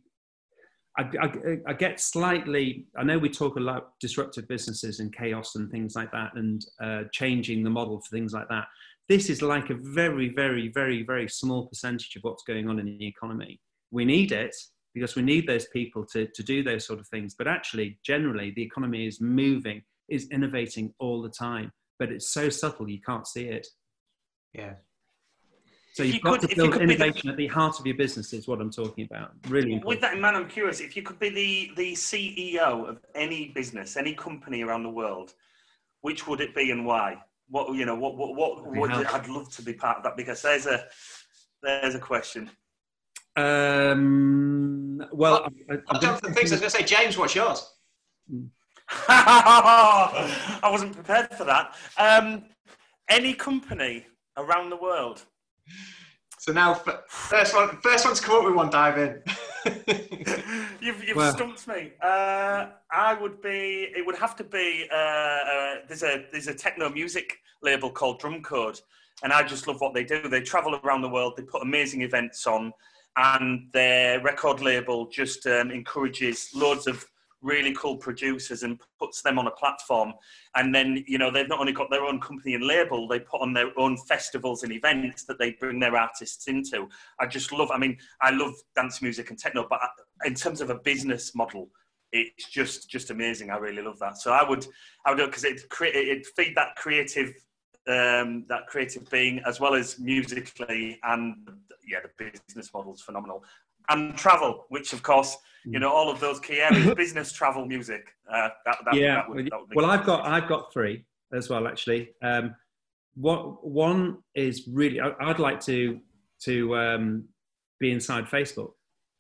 I, I, I, get slightly. I know we talk a lot disruptive businesses and chaos and things like that, and uh, changing the model for things like that. This is like a very, very, very, very small percentage of what's going on in the economy. We need it because we need those people to, to do those sort of things. But actually, generally, the economy is moving, is innovating all the time, but it's so subtle you can't see it. Yeah. So you've you got could, to build innovation the, at the heart of your business. Is what I'm talking about. Really. Important. With that in mind, I'm curious if you could be the the CEO of any business, any company around the world, which would it be and why? What you know, what what what would I'd love to be part of that because there's a there's a question. Um, well, I, I, I don't think so. I was going to say, James, what's yours? I wasn't prepared for that. Um, any company around the world so now, first one, first one to come up with one, dive in. you've you've well, stumped me. Uh, I would be. It would have to be. Uh, uh, there's a there's a techno music label called Drumcode, and I just love what they do. They travel around the world. They put amazing events on, and their record label just um, encourages loads of really cool producers and puts them on a platform. And then, you know, they've not only got their own company and label, they put on their own festivals and events that they bring their artists into. I just love, I mean, I love dance music and techno, but in terms of a business model, it's just just amazing. I really love that. So I would I would because it it feed that creative um, that creative being as well as musically and yeah the business model's phenomenal and travel, which of course you know all of those key areas business travel music uh, that, that, yeah. that would, would well i've got i've got three as well actually. Um, what one is really I, would like to to um, be inside facebook.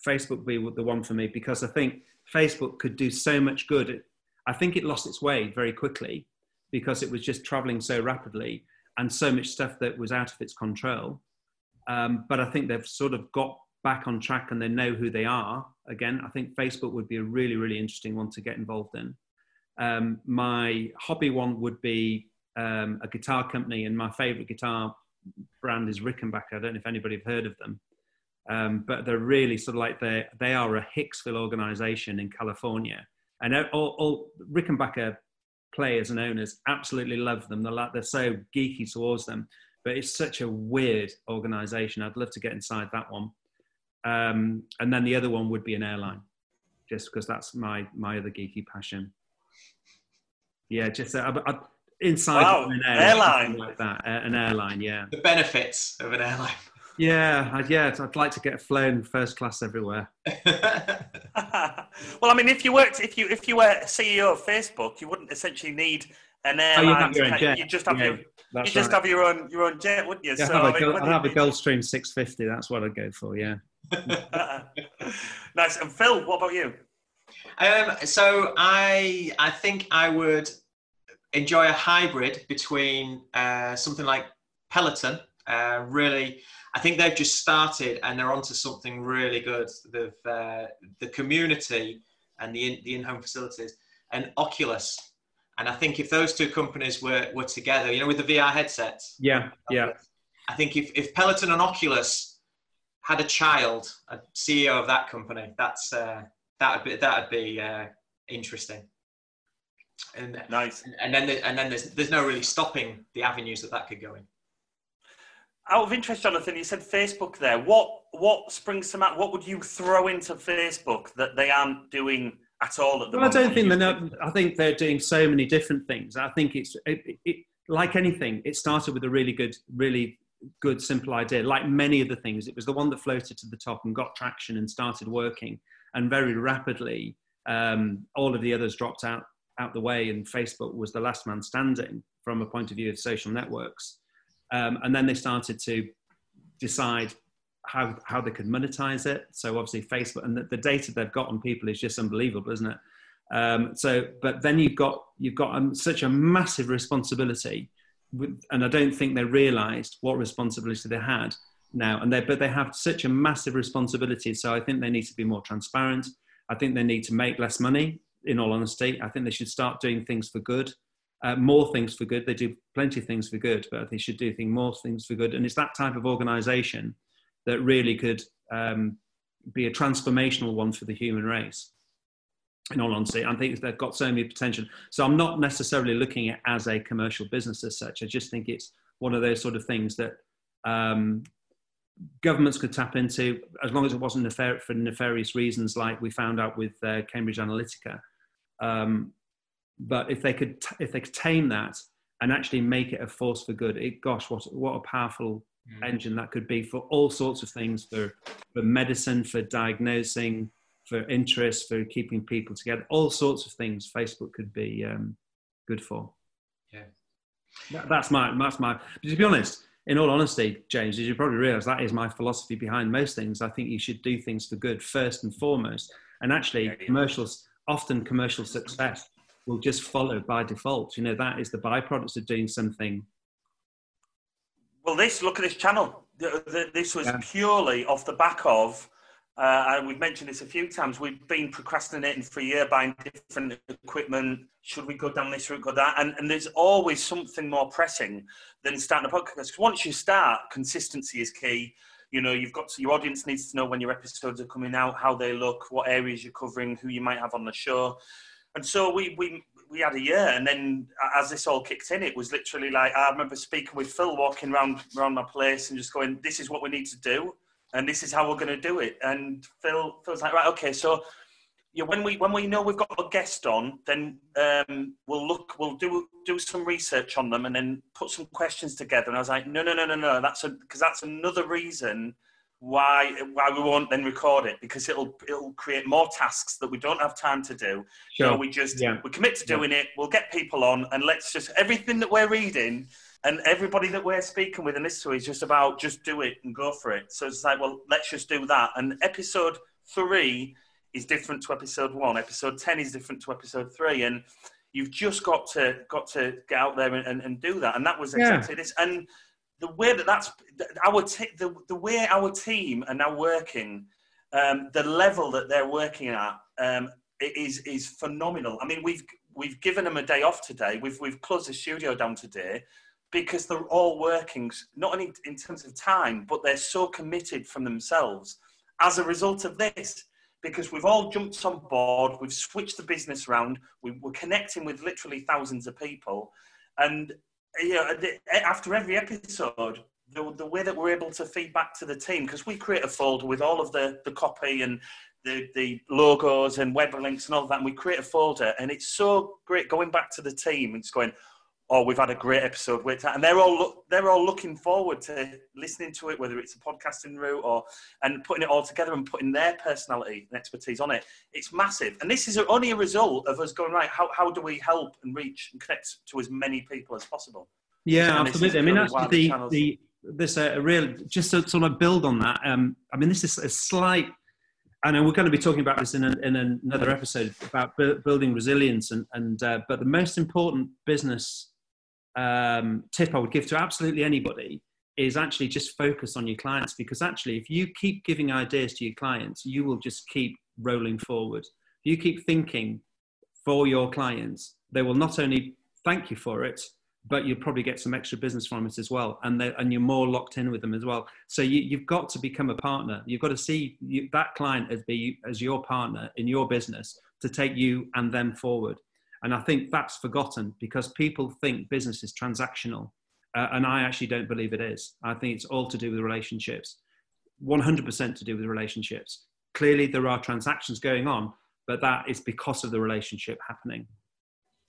Facebook be the one for me because i think facebook could do so much good. I think it lost its way very quickly because it was just traveling so rapidly and so much stuff that was out of its control. Um, but i think they've sort of got back on track and they know who they are again, I think Facebook would be a really, really interesting one to get involved in. Um, my hobby one would be um, a guitar company, and my favorite guitar brand is Rickenbacker. I don't know if anybody have heard of them, um, but they're really sort of like they they are a Hicksville organization in California, and all, all Rickenbacker players and owners absolutely love them. They're like they're so geeky towards them, but it's such a weird organization. I'd love to get inside that one. Um, and then the other one would be an airline, just because that's my my other geeky passion. Yeah, just uh, I, I, inside wow, an airline, like that, uh, an airline. Yeah, the benefits of an airline. Yeah, I'd, yeah, I'd like to get flown first class everywhere. well, I mean, if you worked, if you if you were CEO of Facebook, you wouldn't essentially need an airline. Oh, you, you just have yeah. your that's you just right. have your own your own jet, wouldn't you? Yeah, so, have I mean, I'd have a Gulfstream 650. That's what I'd go for. Yeah. nice. And Phil, what about you? Um, so I I think I would enjoy a hybrid between uh, something like Peloton. Uh, really, I think they've just started and they're onto something really good. The uh, the community and the in, the in-home facilities and Oculus and I think if those two companies were, were together, you know, with the VR headsets. Yeah, yeah. I think if, if Peloton and Oculus had a child, a CEO of that company, that's uh, that would be that would be uh, interesting. And nice. And then the, and then there's there's no really stopping the avenues that that could go in. Out of interest, Jonathan, you said Facebook there. What what springs to mind? What would you throw into Facebook that they aren't doing? at all at the well, moment. I don't think they're. Not, I think they're doing so many different things. I think it's it, it, like anything. It started with a really good, really good, simple idea. Like many of the things, it was the one that floated to the top and got traction and started working. And very rapidly, um, all of the others dropped out out the way, and Facebook was the last man standing from a point of view of social networks. Um, and then they started to decide how how they could monetize it. So obviously Facebook and the, the data they've got on people is just unbelievable, isn't it? Um, so, but then you've got you've got um, such a massive responsibility, and I don't think they realised what responsibility they had now. And they but they have such a massive responsibility. So I think they need to be more transparent. I think they need to make less money. In all honesty, I think they should start doing things for good. uh, more things for good. They do plenty of things for good, but they should do things, more things for good. And it's that type of organisation that really could um, be a transformational one for the human race. In all honesty, I think they've got so many potential. So I'm not necessarily looking at it as a commercial business as such. I just think it's one of those sort of things that um, governments could tap into, as long as it wasn't nefar- for nefarious reasons, like we found out with uh, Cambridge Analytica. Um, but if they could, t- if they could tame that and actually make it a force for good, it, gosh, what what a powerful mm. engine that could be for all sorts of things for for medicine, for diagnosing, for interest, for keeping people together, all sorts of things. Facebook could be um, good for. Yeah, that, that's my that's my. But to be honest, in all honesty, James, as you probably realise, that is my philosophy behind most things. I think you should do things for good first and foremost, and actually, commercials often commercial success will just follow by default. You know, that is the byproducts of doing something. Well, this look at this channel. This was yeah. purely off the back of, uh, we've mentioned this a few times. We've been procrastinating for a year, buying different equipment. Should we go down this route, go that? And, and there's always something more pressing than starting a podcast. Once you start, consistency is key. You know, you've got to, your audience needs to know when your episodes are coming out, how they look, what areas you're covering, who you might have on the show and so we we we had a year, and then as this all kicked in, it was literally like I remember speaking with Phil, walking around around my place, and just going, "This is what we need to do, and this is how we're going to do it." And Phil Phil's like, "Right, okay, so." Yeah, when we when we know we've got a guest on, then um, we'll look, we'll do do some research on them, and then put some questions together. And I was like, no, no, no, no, no, that's because that's another reason why why we won't then record it because it'll it'll create more tasks that we don't have time to do. Sure. So we just yeah. we commit to doing yeah. it. We'll get people on and let's just everything that we're reading and everybody that we're speaking with and this to is just about just do it and go for it. So it's like well let's just do that. And episode three is different to episode one. Episode ten is different to episode three and you've just got to got to get out there and, and, and do that. And that was exactly yeah. this. And the way that that's our t- the, the way our team are now working, um, the level that they're working at um, is is phenomenal. I mean, we've we've given them a day off today. We've we've closed the studio down today because they're all working not only in terms of time, but they're so committed from themselves as a result of this. Because we've all jumped on board, we've switched the business around, we, we're connecting with literally thousands of people, and you know, after every episode, the, the way that we're able to feed back to the team, because we create a folder with all of the, the copy and the, the logos and web links and all that, and we create a folder, and it's so great going back to the team and just going, oh, we've had a great episode with that, and they're all they're all looking forward to listening to it, whether it's a podcasting route or and putting it all together and putting their personality and expertise on it. It's massive, and this is only a result of us going right. How how do we help and reach and connect to as many people as possible? Yeah, absolutely. I mean, actually, the, the this a, a real just to sort of build on that. Um, I mean, this is a slight and we're going to be talking about this in, a, in another episode about building resilience and, and uh, but the most important business um, tip I would give to absolutely anybody is actually just focus on your clients because actually, if you keep giving ideas to your clients, you will just keep rolling forward. If you keep thinking for your clients, they will not only thank you for it, but you'll probably get some extra business from it as well, and and you're more locked in with them as well. So you, have got to become a partner. You've got to see you, that client as be as your partner in your business to take you and them forward. And I think that's forgotten because people think business is transactional. Uh, and I actually don't believe it is. I think it's all to do with relationships, 100% to do with relationships. Clearly, there are transactions going on, but that is because of the relationship happening.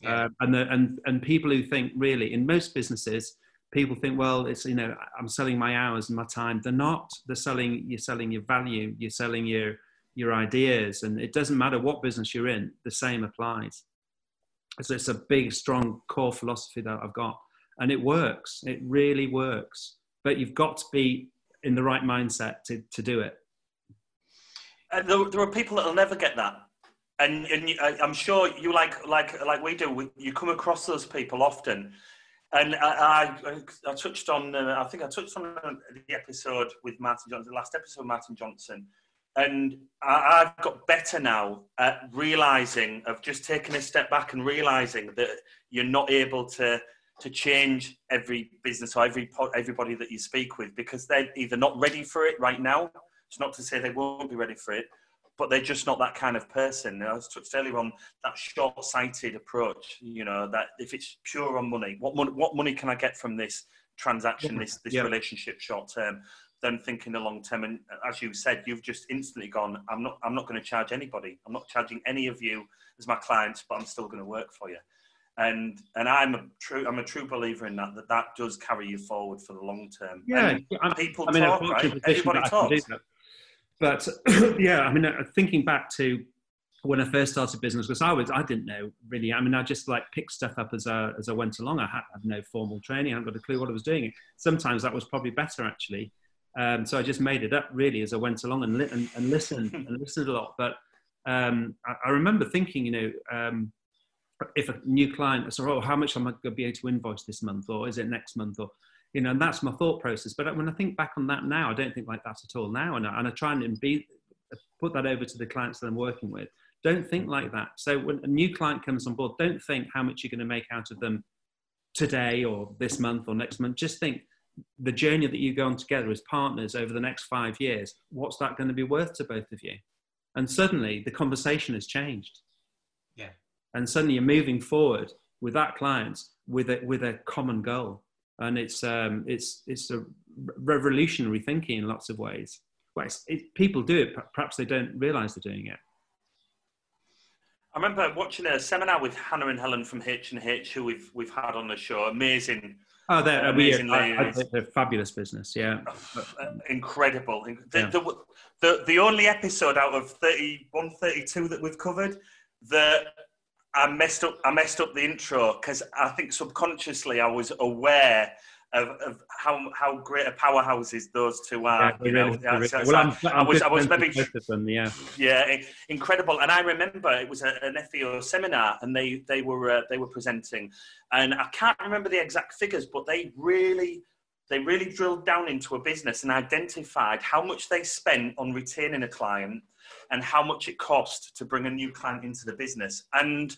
Yeah. Uh, and, the, and, and people who think really, in most businesses, people think, well, it's, you know, I'm selling my hours and my time. They're not. They're selling, you're selling your value, you're selling your, your ideas. And it doesn't matter what business you're in, the same applies. So it's a big, strong core philosophy that I've got. And it works. It really works. But you've got to be in the right mindset to, to do it. And there, there are people that will never get that. And, and I'm sure you like like like we do. You come across those people often, and I, I, I touched on. Uh, I think I touched on the episode with Martin Johnson, the last episode, Martin Johnson, and I, I've got better now at realizing of just taking a step back and realizing that you're not able to to change every business or every everybody that you speak with because they're either not ready for it right now. It's not to say they won't be ready for it, but they're just not that kind of person. I was touched earlier on that short-sighted approach. You know that if it's pure on money, what money, what money can I get from this transaction, this this yeah. relationship, short term? Then thinking the long term, and as you said, you've just instantly gone. I'm not. I'm not going to charge anybody. I'm not charging any of you as my clients, but I'm still going to work for you and and I'm a true I'm a true believer in that that that does carry you forward for the long term. Yeah, and people I mean, talk, right? Everybody talks. But yeah, I mean, uh, thinking back to when I first started business, because I was I didn't know really. I mean, I just like picked stuff up as I as I went along. I had, had no formal training. I hadn't got a clue what I was doing. Sometimes that was probably better actually. Um, so I just made it up really as I went along and li- and, and listened and listened a lot. But um, I, I, remember thinking, you know. Um, if a new client says, "Oh, how much am I going to be able to invoice this month, or is it next month?" or you know, and that's my thought process. But when I think back on that now, I don't think like that at all now, and I, and I try and be put that over to the clients that I'm working with. Don't think like that. So when a new client comes on board, don't think how much you're going to make out of them today or this month or next month. Just think the journey that you go on together as partners over the next five years. What's that going to be worth to both of you? And suddenly the conversation has changed Yeah. and suddenly you're moving forward with that client with a, with a common goal and it's um, it's it's a revolutionary thinking in lots of ways well, it, people do it perhaps they don't realize they're doing it I remember watching a seminar with Hannah and Helen from H and H, who we've we've had on the show. Amazing. Oh, they're amazing. I, I, they're fabulous business. Yeah, uh, incredible. The, yeah. The, the, the only episode out of 31, 32 that we've covered that I messed up. I messed up the intro because I think subconsciously I was aware of, of how how great a powerhouses those two are. Yeah, you know, really, well, I'm, I'm i was I was maybe them, yeah, yeah, incredible. And I remember it was a, an FEO seminar, and they they were uh, they were presenting, and I can't remember the exact figures, but they really they really drilled down into a business and identified how much they spent on retaining a client and how much it cost to bring a new client into the business and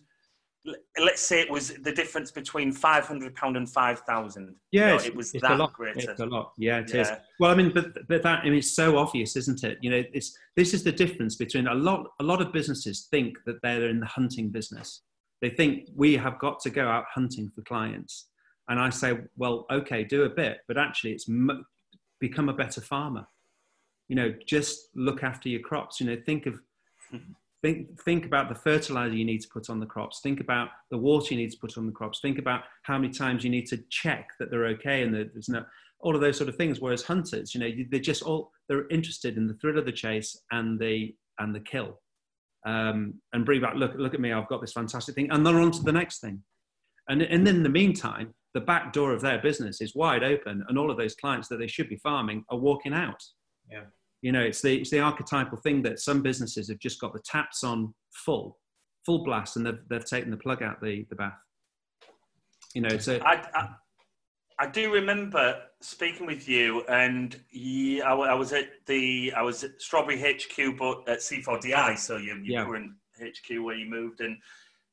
let's say it was the difference between 500 pound and 5000 yeah you know, it was that a lot. greater. It's a lot. Yeah it yeah. is. well i mean but but that i mean it's so obvious isn't it? You know it's this is the difference between a lot a lot of businesses think that they're in the hunting business. They think we have got to go out hunting for clients. And i say well okay do a bit but actually it's become a better farmer. You know just look after your crops. You know think of Think, think about the fertilizer you need to put on the crops. Think about the water you need to put on the crops. Think about how many times you need to check that they're okay and that there's no, all of those sort of things. Whereas hunters, you know, they're just all, they're interested in the thrill of the chase and the, and the kill. Um, and bring back, look, look at me, I've got this fantastic thing. And they're on to the next thing. And, and in the meantime, the back door of their business is wide open and all of those clients that they should be farming are walking out. Yeah. You know, it's the, it's the archetypal thing that some businesses have just got the taps on full, full blast, and they've, they've taken the plug out the, the bath. You know, so. I, I, I do remember speaking with you, and yeah, I, I, was at the I was at Strawberry HQ, but at C4DI, so you, you yeah. were in HQ where you moved, and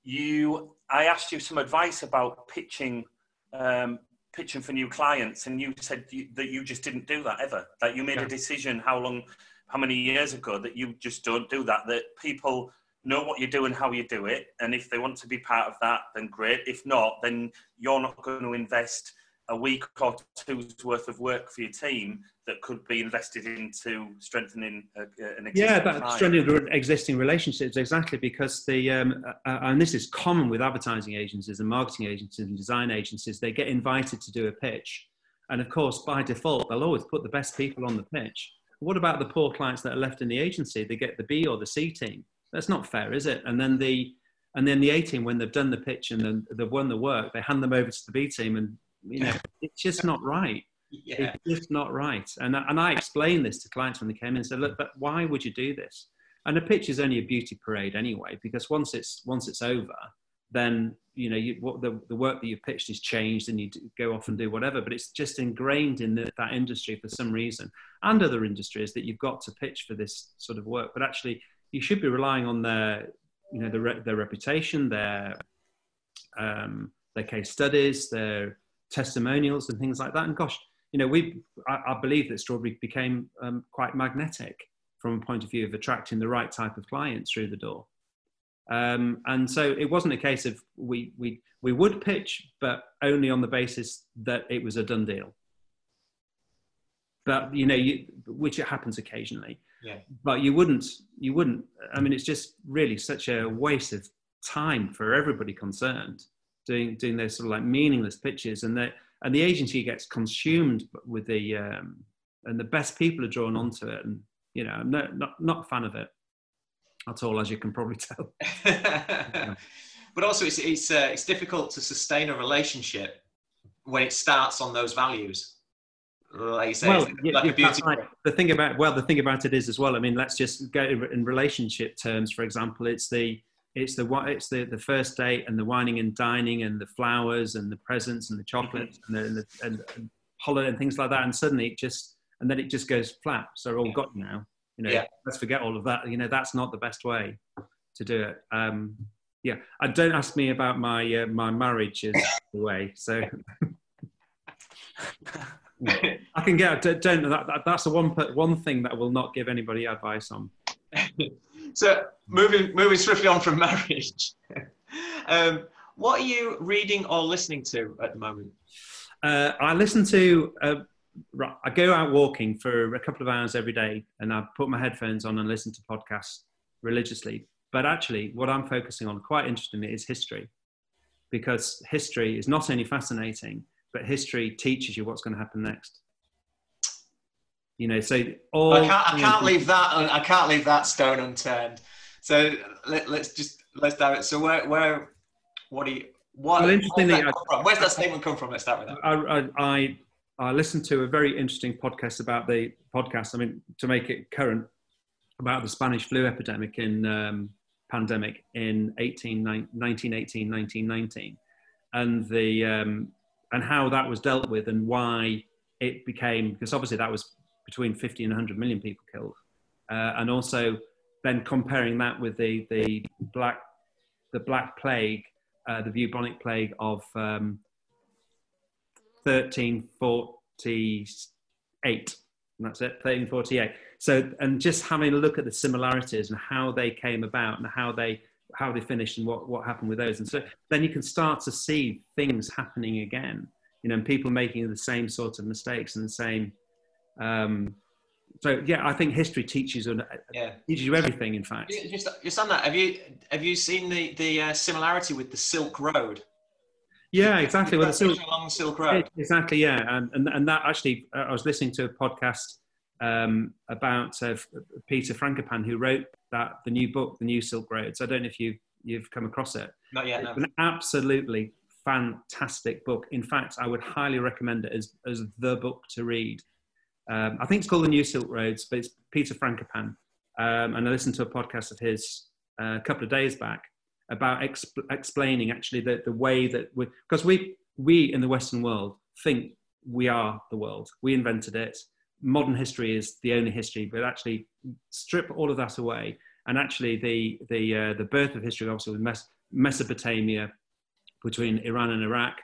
you I asked you some advice about pitching um, pitching for new clients, and you said you, that you just didn't do that ever. That you made yeah. a decision how long, how many years ago that you just don't do that. That people know what you do and how you do it, and if they want to be part of that, then great. If not, then you're not going to invest a week or two's worth of work for your team that could be invested into strengthening a, an existing yeah that strengthening existing relationships exactly because the um, uh, uh, and this is common with advertising agencies and marketing agencies and design agencies they get invited to do a pitch. And of course by default they'll always put the best people on the pitch. What about the poor clients that are left in the agency? They get the b or the c team. That's not fair is it? And then the and then the A team, when they've done the pitch and then they've won the work, they hand them over to the B team and you know, it's just not right. Yeah. It's just not right. And, and I explained this to clients when they came in and said, look, but why would you do this? And a pitch is only a beauty parade anyway, because once it's once it's over, then you know you, what the, the work that you've pitched is changed and you go off and do whatever but it's just ingrained in the, that industry for some reason and other industries that you've got to pitch for this sort of work but actually you should be relying on their you know their, their reputation their um, their case studies their testimonials and things like that and gosh you know we I, I believe that strawberry became um, quite magnetic from a point of view of attracting the right type of clients through the door um, and so it wasn't a case of we, we, we would pitch, but only on the basis that it was a done deal. But, you know, you, which it happens occasionally. Yeah. But you wouldn't, you wouldn't, I mean, it's just really such a waste of time for everybody concerned doing, doing those sort of like meaningless pitches and that, and the agency gets consumed with the, um, and the best people are drawn onto it. And, you know, I'm not, not, not a fan of it at all, as you can probably tell. but also, it's it's uh, it's difficult to sustain a relationship when it starts on those values. Like you say, well, like a beauty. Right. The thing about well, the thing about it is as well. I mean, let's just go in relationship terms. For example, it's the it's the it's the, the first date and the wining and dining and the flowers and the presents and the chocolates mm-hmm. and, the, and, the, and, holiday and things like that. And suddenly it just and then it just goes flat. So all got now. You know, yeah. let's forget all of that. You know, that's not the best way to do it. Um, yeah, and don't ask me about my uh, my marriage is the way. So I can get don't that, that, that's the one one thing that I will not give anybody advice on. so moving moving swiftly on from marriage, um, what are you reading or listening to at the moment? Uh, I listen to uh, I go out walking for a couple of hours every day and I put my headphones on and listen to podcasts religiously. But actually, what I'm focusing on, quite interestingly, is history. Because history is not only fascinating, but history teaches you what's going to happen next. You know, so all. I can't, I can't leave that. I can't leave that stone unturned. So let, us just let's dive it. So where, where, what do you? What, well, interestingly, that where's that statement come from? Let's start with that. I, I, I listened to a very interesting podcast about the podcast. I mean, to make it current, about the Spanish flu epidemic in um, pandemic in 18, 1918, 1919, and the um, and how that was dealt with and why it became because obviously that was between 50 and 100 million people killed, uh, and also then comparing that with the the black the black plague, uh, the bubonic plague of um, 1348. And that's it, 1348. So, and just having a look at the similarities and how they came about and how they how they finished and what, what happened with those. And so then you can start to see things happening again, you know, and people making the same sort of mistakes and the same. Um, so yeah, I think history teaches you, yeah. teaches you everything. In fact, just just on that, have you have you seen the the uh, similarity with the Silk Road? Yeah, exactly. Well, the Silk, along Silk Road. Exactly. Yeah, and and, and that actually, uh, I was listening to a podcast um, about uh, Peter Frankopan, who wrote that the new book, The New Silk Roads. I don't know if you you've come across it. Not yet. No. It's an absolutely fantastic book. In fact, I would highly recommend it as as the book to read. Um, I think it's called The New Silk Roads, but it's Peter Frankopan. Um, and I listened to a podcast of his uh, a couple of days back, about exp- explaining actually the, the way that we, because we, we in the Western world think we are the world. We invented it. Modern history is the only history, but actually strip all of that away. And actually, the the uh, the birth of history, obviously, with Mes- Mesopotamia, between Iran and Iraq,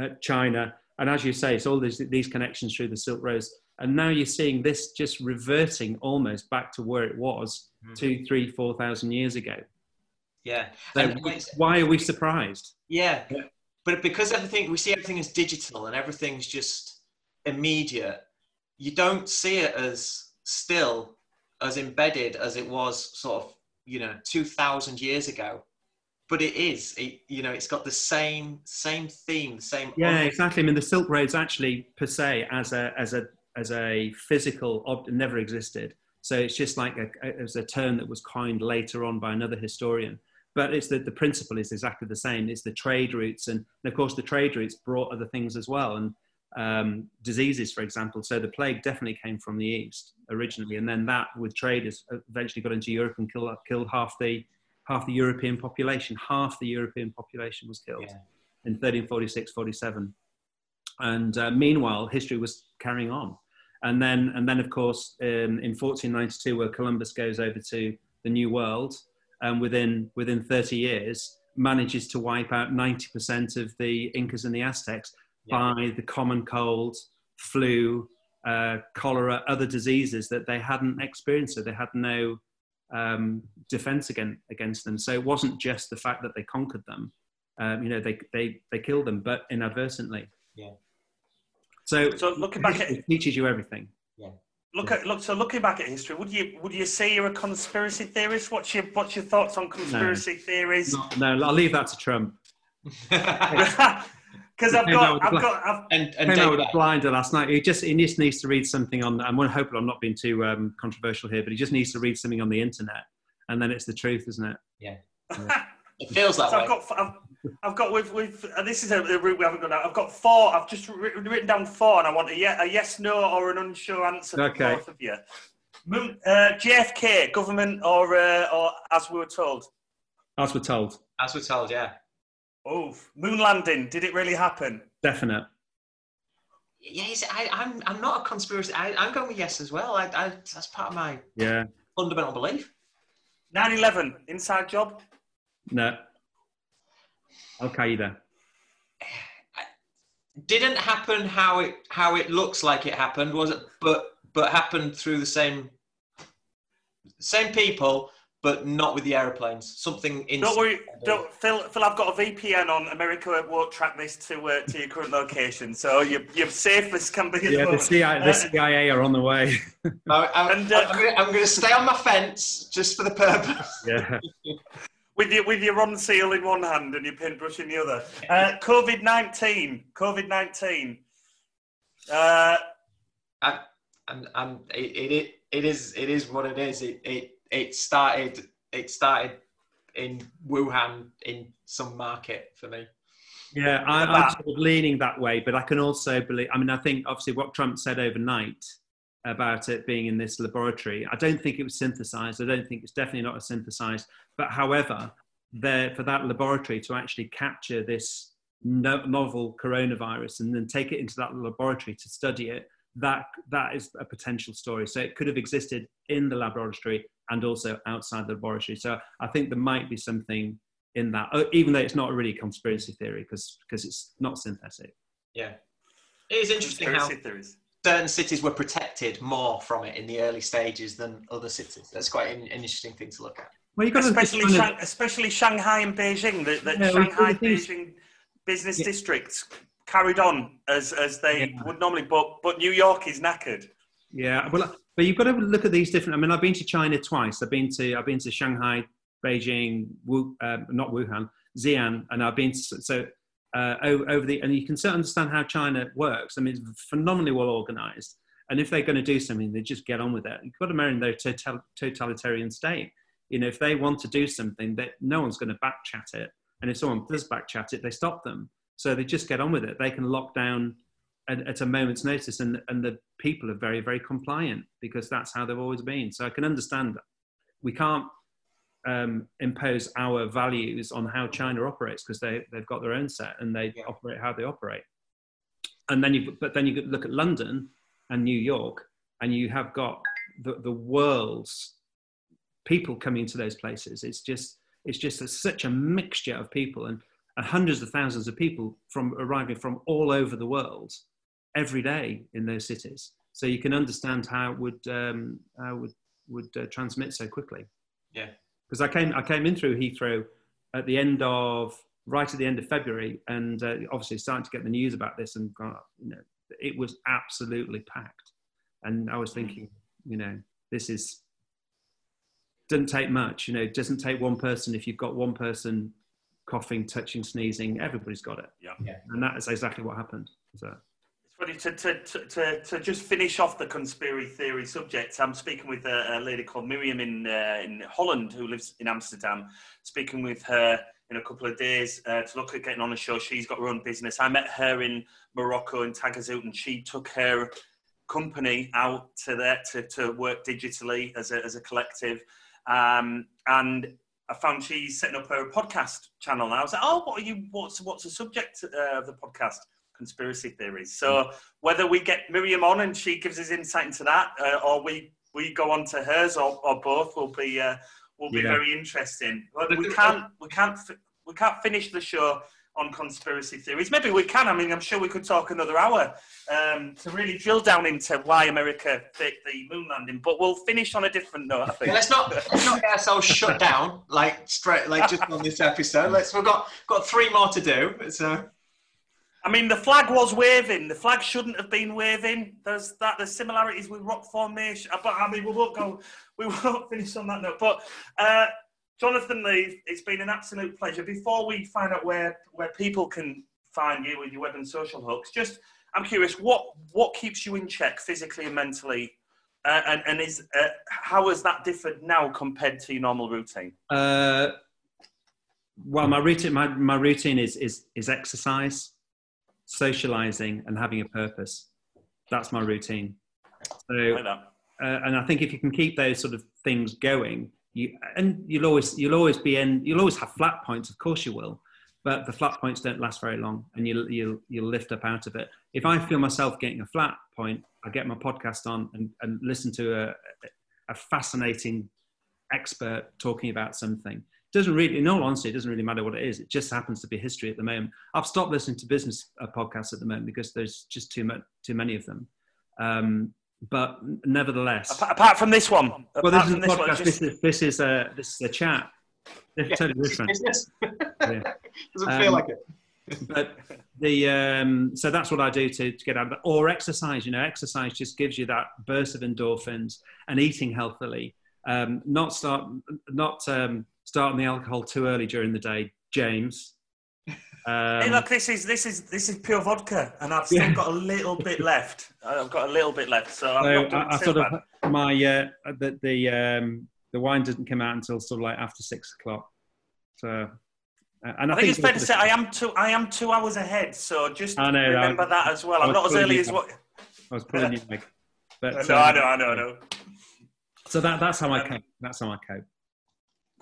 uh, China, and as you say, it's all these these connections through the Silk Roads. And now you're seeing this just reverting almost back to where it was mm. two, three, four thousand years ago. Yeah. So why are we surprised? Yeah. yeah. But because everything, we see everything as digital and everything's just immediate, you don't see it as still as embedded as it was sort of, you know, 2000 years ago. But it is, it, you know, it's got the same same theme, same. Yeah, exactly. I mean, the Silk Roads actually per se as a as a as a physical object never existed. So it's just like a, a, as a term that was coined later on by another historian but it's the, the principle is exactly the same. It's the trade routes, and, and of course the trade routes brought other things as well, and um, diseases, for example. So the plague definitely came from the east originally, and then that with traders eventually got into Europe and killed, killed half the half the European population. Half the European population was killed Yeah. in 1346, 47. And uh, meanwhile, history was carrying on. And then, and then of course, um, in 1492, where Columbus goes over to the New World, and within, within 30 years, manages to wipe out 90% of the Incas and the Aztecs Yeah. by the common cold, flu, uh, cholera, other diseases that they hadn't experienced. So they had no um, defense against, against them. So it wasn't just the fact that they conquered them. Um, you know, they, they, they killed them, but inadvertently. Yeah. So, So looking back at it teaches you everything. Yeah. look at look so looking back at history, would you would you say you're a conspiracy theorist? What's your what's your thoughts on conspiracy theories? No, no, I'll leave that to Trump. Because I've No, no, got I've black- got I've, and and Came out with a blinder last night. He just he just needs to read something on. I'm hoping I'm not being too um, controversial here, but he just needs to read something on the internet, and then it's the truth, isn't it? Yeah. It feels that So way. I've got, I've, I've got with, with and this is a, a route we haven't gone down. I've got four. I've just written, written down four, and I want a, ye- a yes, no, or an unsure answer from Okay. both of you. Moon, uh, JFK, government, or uh, or as we were told. As we're told, As we're told, yeah. Oh, moon landing. Did it really happen? definite. Yes, I, I'm. I'm not a conspiracy. I, I'm going with yes as well. I, I, that's part of my Yeah. fundamental belief. 9/11, inside job. No. Al Qaeda. Didn't happen how it how it looks like it happened, was it? But but happened through the same same people, but not with the aeroplanes. Something in. Don't worry, don't, Phil. Phil, I've got a VPN on. America won't track this to uh, to your current location, so you're, you're safe as can be. Yeah, the. CIA, Uh, the CIA are on the way. I, I'm, And, uh, I'm, gonna, I'm gonna stay on my fence just for the purpose. yeah. with your with your Ronseal in one hand and your paintbrush in the other. Uh, COVID nineteen. COVID nineteen. Uh, I, I'm, I'm, it, it, it is it is what it is. It, it it started it started in Wuhan in some market for me. Yeah, I, I'm sort of leaning that way, but I can also believe. I mean, I think obviously what Trump said overnight about it being in this laboratory, I don't think it was synthesized. I don't think it's definitely not a synthesized. But however, there for that laboratory to actually capture this no, novel coronavirus and then take it into that laboratory to study it, that that is a potential story. So it could have existed in the laboratory and also outside the laboratory. So I think there might be something in that, uh, even though it's not really a conspiracy theory because because it's not synthetic. Yeah, it is interesting how conspiracy theories. Certain cities were protected more from it in the early stages than other cities. That's quite an, an interesting thing to look at. Well, you've got Especially, to Shang- especially Shanghai and Beijing. The, the Yeah, Shanghai the thing is- Beijing business Yeah. districts carried on as as they Yeah. would normally, but but New York is knackered. Yeah, well, but you've got to look at these different. I mean, I've been to China twice. I've been to I've been to Shanghai, Beijing, Wu, uh, not Wuhan, Xi'an, and I've been to, so uh, over, over the and you can certainly understand how China works. I mean, it's phenomenally well organized. And if they're going to do something, they just get on with it. You've got to marry their total, totalitarian state. You know, if they want to do something, that no one's going to backchat it. And if someone does backchat it, they stop them. So they just get on with it. They can lock down at, at a moment's notice, and and the people are very very compliant because that's how they've always been. So I can understand that we can't um, impose our values on how China operates because they they've got their own set and they Yeah. operate how they operate. And then you but then you could look at London and New York, and you have got the, the world's people coming to those places. It's just it's just a, such a mixture of people and, and hundreds of thousands of people from arriving from all over the world every day in those cities. So you can understand how it would um, how it would would uh, transmit so quickly. Yeah. Because I came I came in through Heathrow at the end of right at the end of February, and uh, obviously starting to get the news about this, and gone, you know, it was absolutely packed. And I was thinking, you know, this is doesn't take much. You know, it doesn't take one person. If you've got one person coughing, touching, sneezing, everybody's got it. Yeah. Yeah. And that is exactly what happened. So. To, to, to, to, just finish off the conspiracy theory subject. I'm speaking with a, a lady called Miriam in uh, in Holland who lives in Amsterdam. Speaking with her in a couple of days uh, to look at getting on a show. She's got her own business. I met her in Morocco in Tagazout, and she took her company out to there to, to work digitally as a, as a collective. Um, and I found she's setting up her podcast channel now. I was like, oh, what are you? What's what's the subject uh, of the podcast? Conspiracy theories. So whether we get Miriam on and she gives us insight into that, uh, or we we go on to hers, or, or both, will be uh, will be Yeah. very interesting. But we can't we can't fi- we can't finish the show on conspiracy theories. Maybe we can. I mean, I'm sure we could talk another hour um, to really drill down into why America faked the moon landing. But we'll finish on a different note. I Yeah, let's not let's not get ourselves shut down like straight like just on this episode. Let's we've got got three more to do. So I mean, the flag was waving. The flag shouldn't have been waving. There's that. There's similarities with rock formation. But I mean, we won't go. We won't finish on that note. But uh, Jonathan Leafe, it's been an absolute pleasure. Before we find out where where people can find you with your web and social hooks, just I'm curious, what what keeps you in check physically and mentally, uh, and and is uh, how has that differed now compared to your normal routine? Uh, well, my routine, my, my routine is, is, is exercise, socializing, and having a purpose. That's my routine. So, Like uh, and I think if you can keep those sort of things going, you and you'll always you'll always be in you'll always have flat points. Of course, you will, but the flat points don't last very long, and you'll you'll you'll lift up out of it. If I feel myself getting a flat point, I get my podcast on and, and listen to a, a fascinating expert talking about something. Doesn't really, in all honesty, it doesn't really matter what it is. It just happens to be history at the moment. I've stopped listening to business uh, podcasts at the moment because there's just too much, too many of them. Um, but nevertheless, Apart, apart from this one, well, this is this one, just- This is this is a this is a chat. It's totally different. Yeah. doesn't Um, feel like it. But the um, so that's what I do to, to get out of it. Or exercise. You know, exercise just gives you that burst of endorphins. And eating healthily, um, not start not um, starting the alcohol too early during the day, James. Um, Hey, look, this is this is this is pure vodka, and I've still Yeah. got a little bit left. I've got a little bit left, so I'm so I, I sort bad. of my uh, the the um, the wine didn't come out until sort of like after six o'clock. So, uh, and I, I think it's fair to say I am two. I am two hours ahead, so just know, remember I- that as well. I'm not as early as what. I was pulling you like, but No, uh, I know, I know, I know. So that that's how I Um, cope. That's how I cope.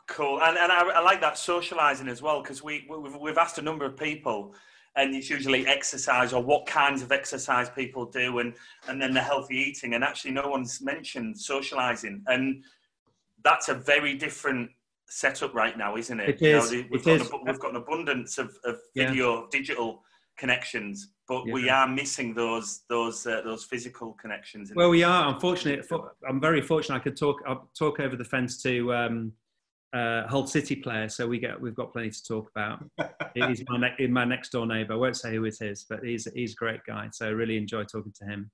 Cool, and and I, I like that socialising as well because we we've, we've asked a number of people, and it's usually exercise or what kinds of exercise people do, and and then the healthy eating, and actually no one's mentioned socialising, and that's a very different setup right now, isn't it? It You know, we've, it got is. An, we've got an abundance of, of Yeah. video, digital connections, but we are missing those those uh, those physical connections. Well, we are. Unfortunately, I'm very fortunate. I could talk I'll talk over the fence to um, uh, Hull City player, so we get we've got plenty to talk about. he's my ne- my next door neighbour. I won't say who it is, but he's he's a great guy. So I really enjoy talking to him.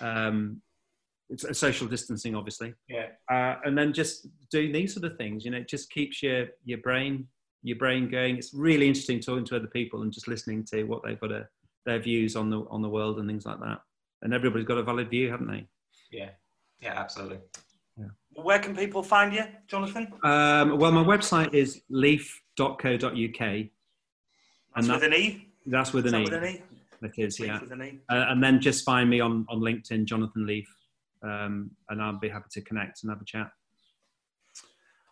Um, it's a social distancing, obviously, Yeah. uh, and then just doing these sort of things. You know, it just keeps your your brain your brain going. It's really interesting talking to other people and just listening to what they've got to, their views on the on the world and things like that. And everybody's got a valid view, haven't they? Yeah. Yeah, absolutely. Where can people find you, Jonathan? Um, well, my website is leafe.co.uk. That's And that- with an E. That's with an that E. with an E? It is, Leafe yeah. With an E. Uh, and then just find me on, on LinkedIn, Jonathan Leafe, um, and I'll be happy to connect and have a chat.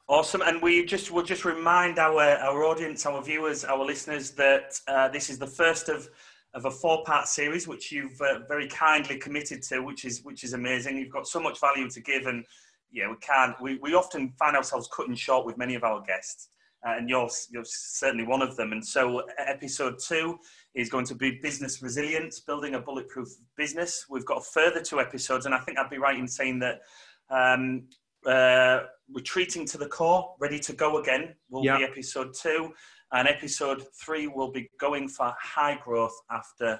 Awesome, and we just will just remind our our audience, our viewers, our listeners that uh, this is the first of of a four part series, which you've uh, very kindly committed to, which is which is amazing. You've got so much value to give, and yeah, we can't. We, we often find ourselves cutting short with many of our guests, uh, and you're you're certainly one of them. And so, episode two is going to be business resilience, building a bulletproof business. We've got a further two episodes, and I think I'd be right in saying that. Um, uh, retreating to the core, ready to go again, will Yeah. be episode two. And episode three will be going for high growth after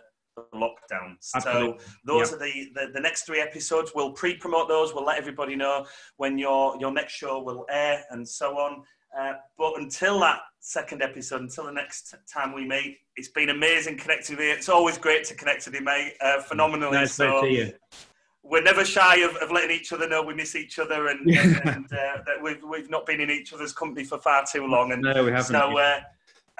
lockdown. So Absolutely. those are the, the, the next three episodes. We'll pre-promote those. We'll let everybody know when your, your next show will air and so on. Uh, but until that second episode, until the next time we meet, it's been amazing connecting with you. It's always great to connect with you, mate. Uh, phenomenally Nice so to you. we're never shy of, of letting each other know we miss each other and, and, and uh, that we've, we've not been in each other's company for far too long. And No, we haven't. so, uh,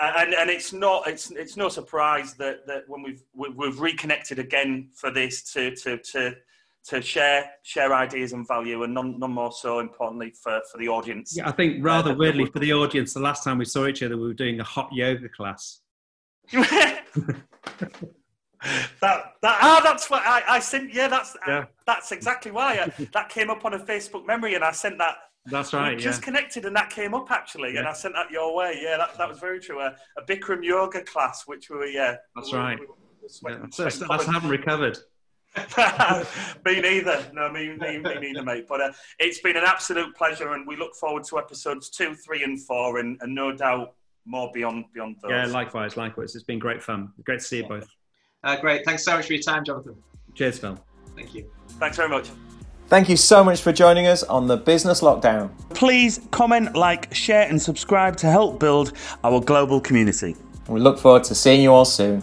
and, and it's not it's it's no surprise that, that when we've we- we've reconnected again for this to to to to share share ideas and value, and none, none more so importantly for, for the audience. Yeah, I think rather uh, weirdly for the audience, the last time we saw each other, we were doing a hot yoga class. that that ah, that's what I, I sent. Yeah, that's yeah. that's exactly why I, that came up on a Facebook memory, and I sent that. That's right. We just connected, and that came up actually, yeah. and I sent that your way. Yeah, that, that was very true. A, a Bikram yoga class, which we were yeah. That's we, right. We, we sweating, yeah, so, I haven't recovered. me neither. No, me, me, me neither, mate. But uh, it's been an absolute pleasure, and we look forward to episodes two, three, and four, and, and no doubt more beyond beyond those. Yeah, likewise, likewise. It's been great fun. Great to see you both. Uh, great. Thanks so much for your time, Jonathan. Cheers, Phil. Thank you. Thanks very much. Thank you so much for joining us on the Business Lockdown. Please comment, like, share, and subscribe to help build our global community. We look forward to seeing you all soon.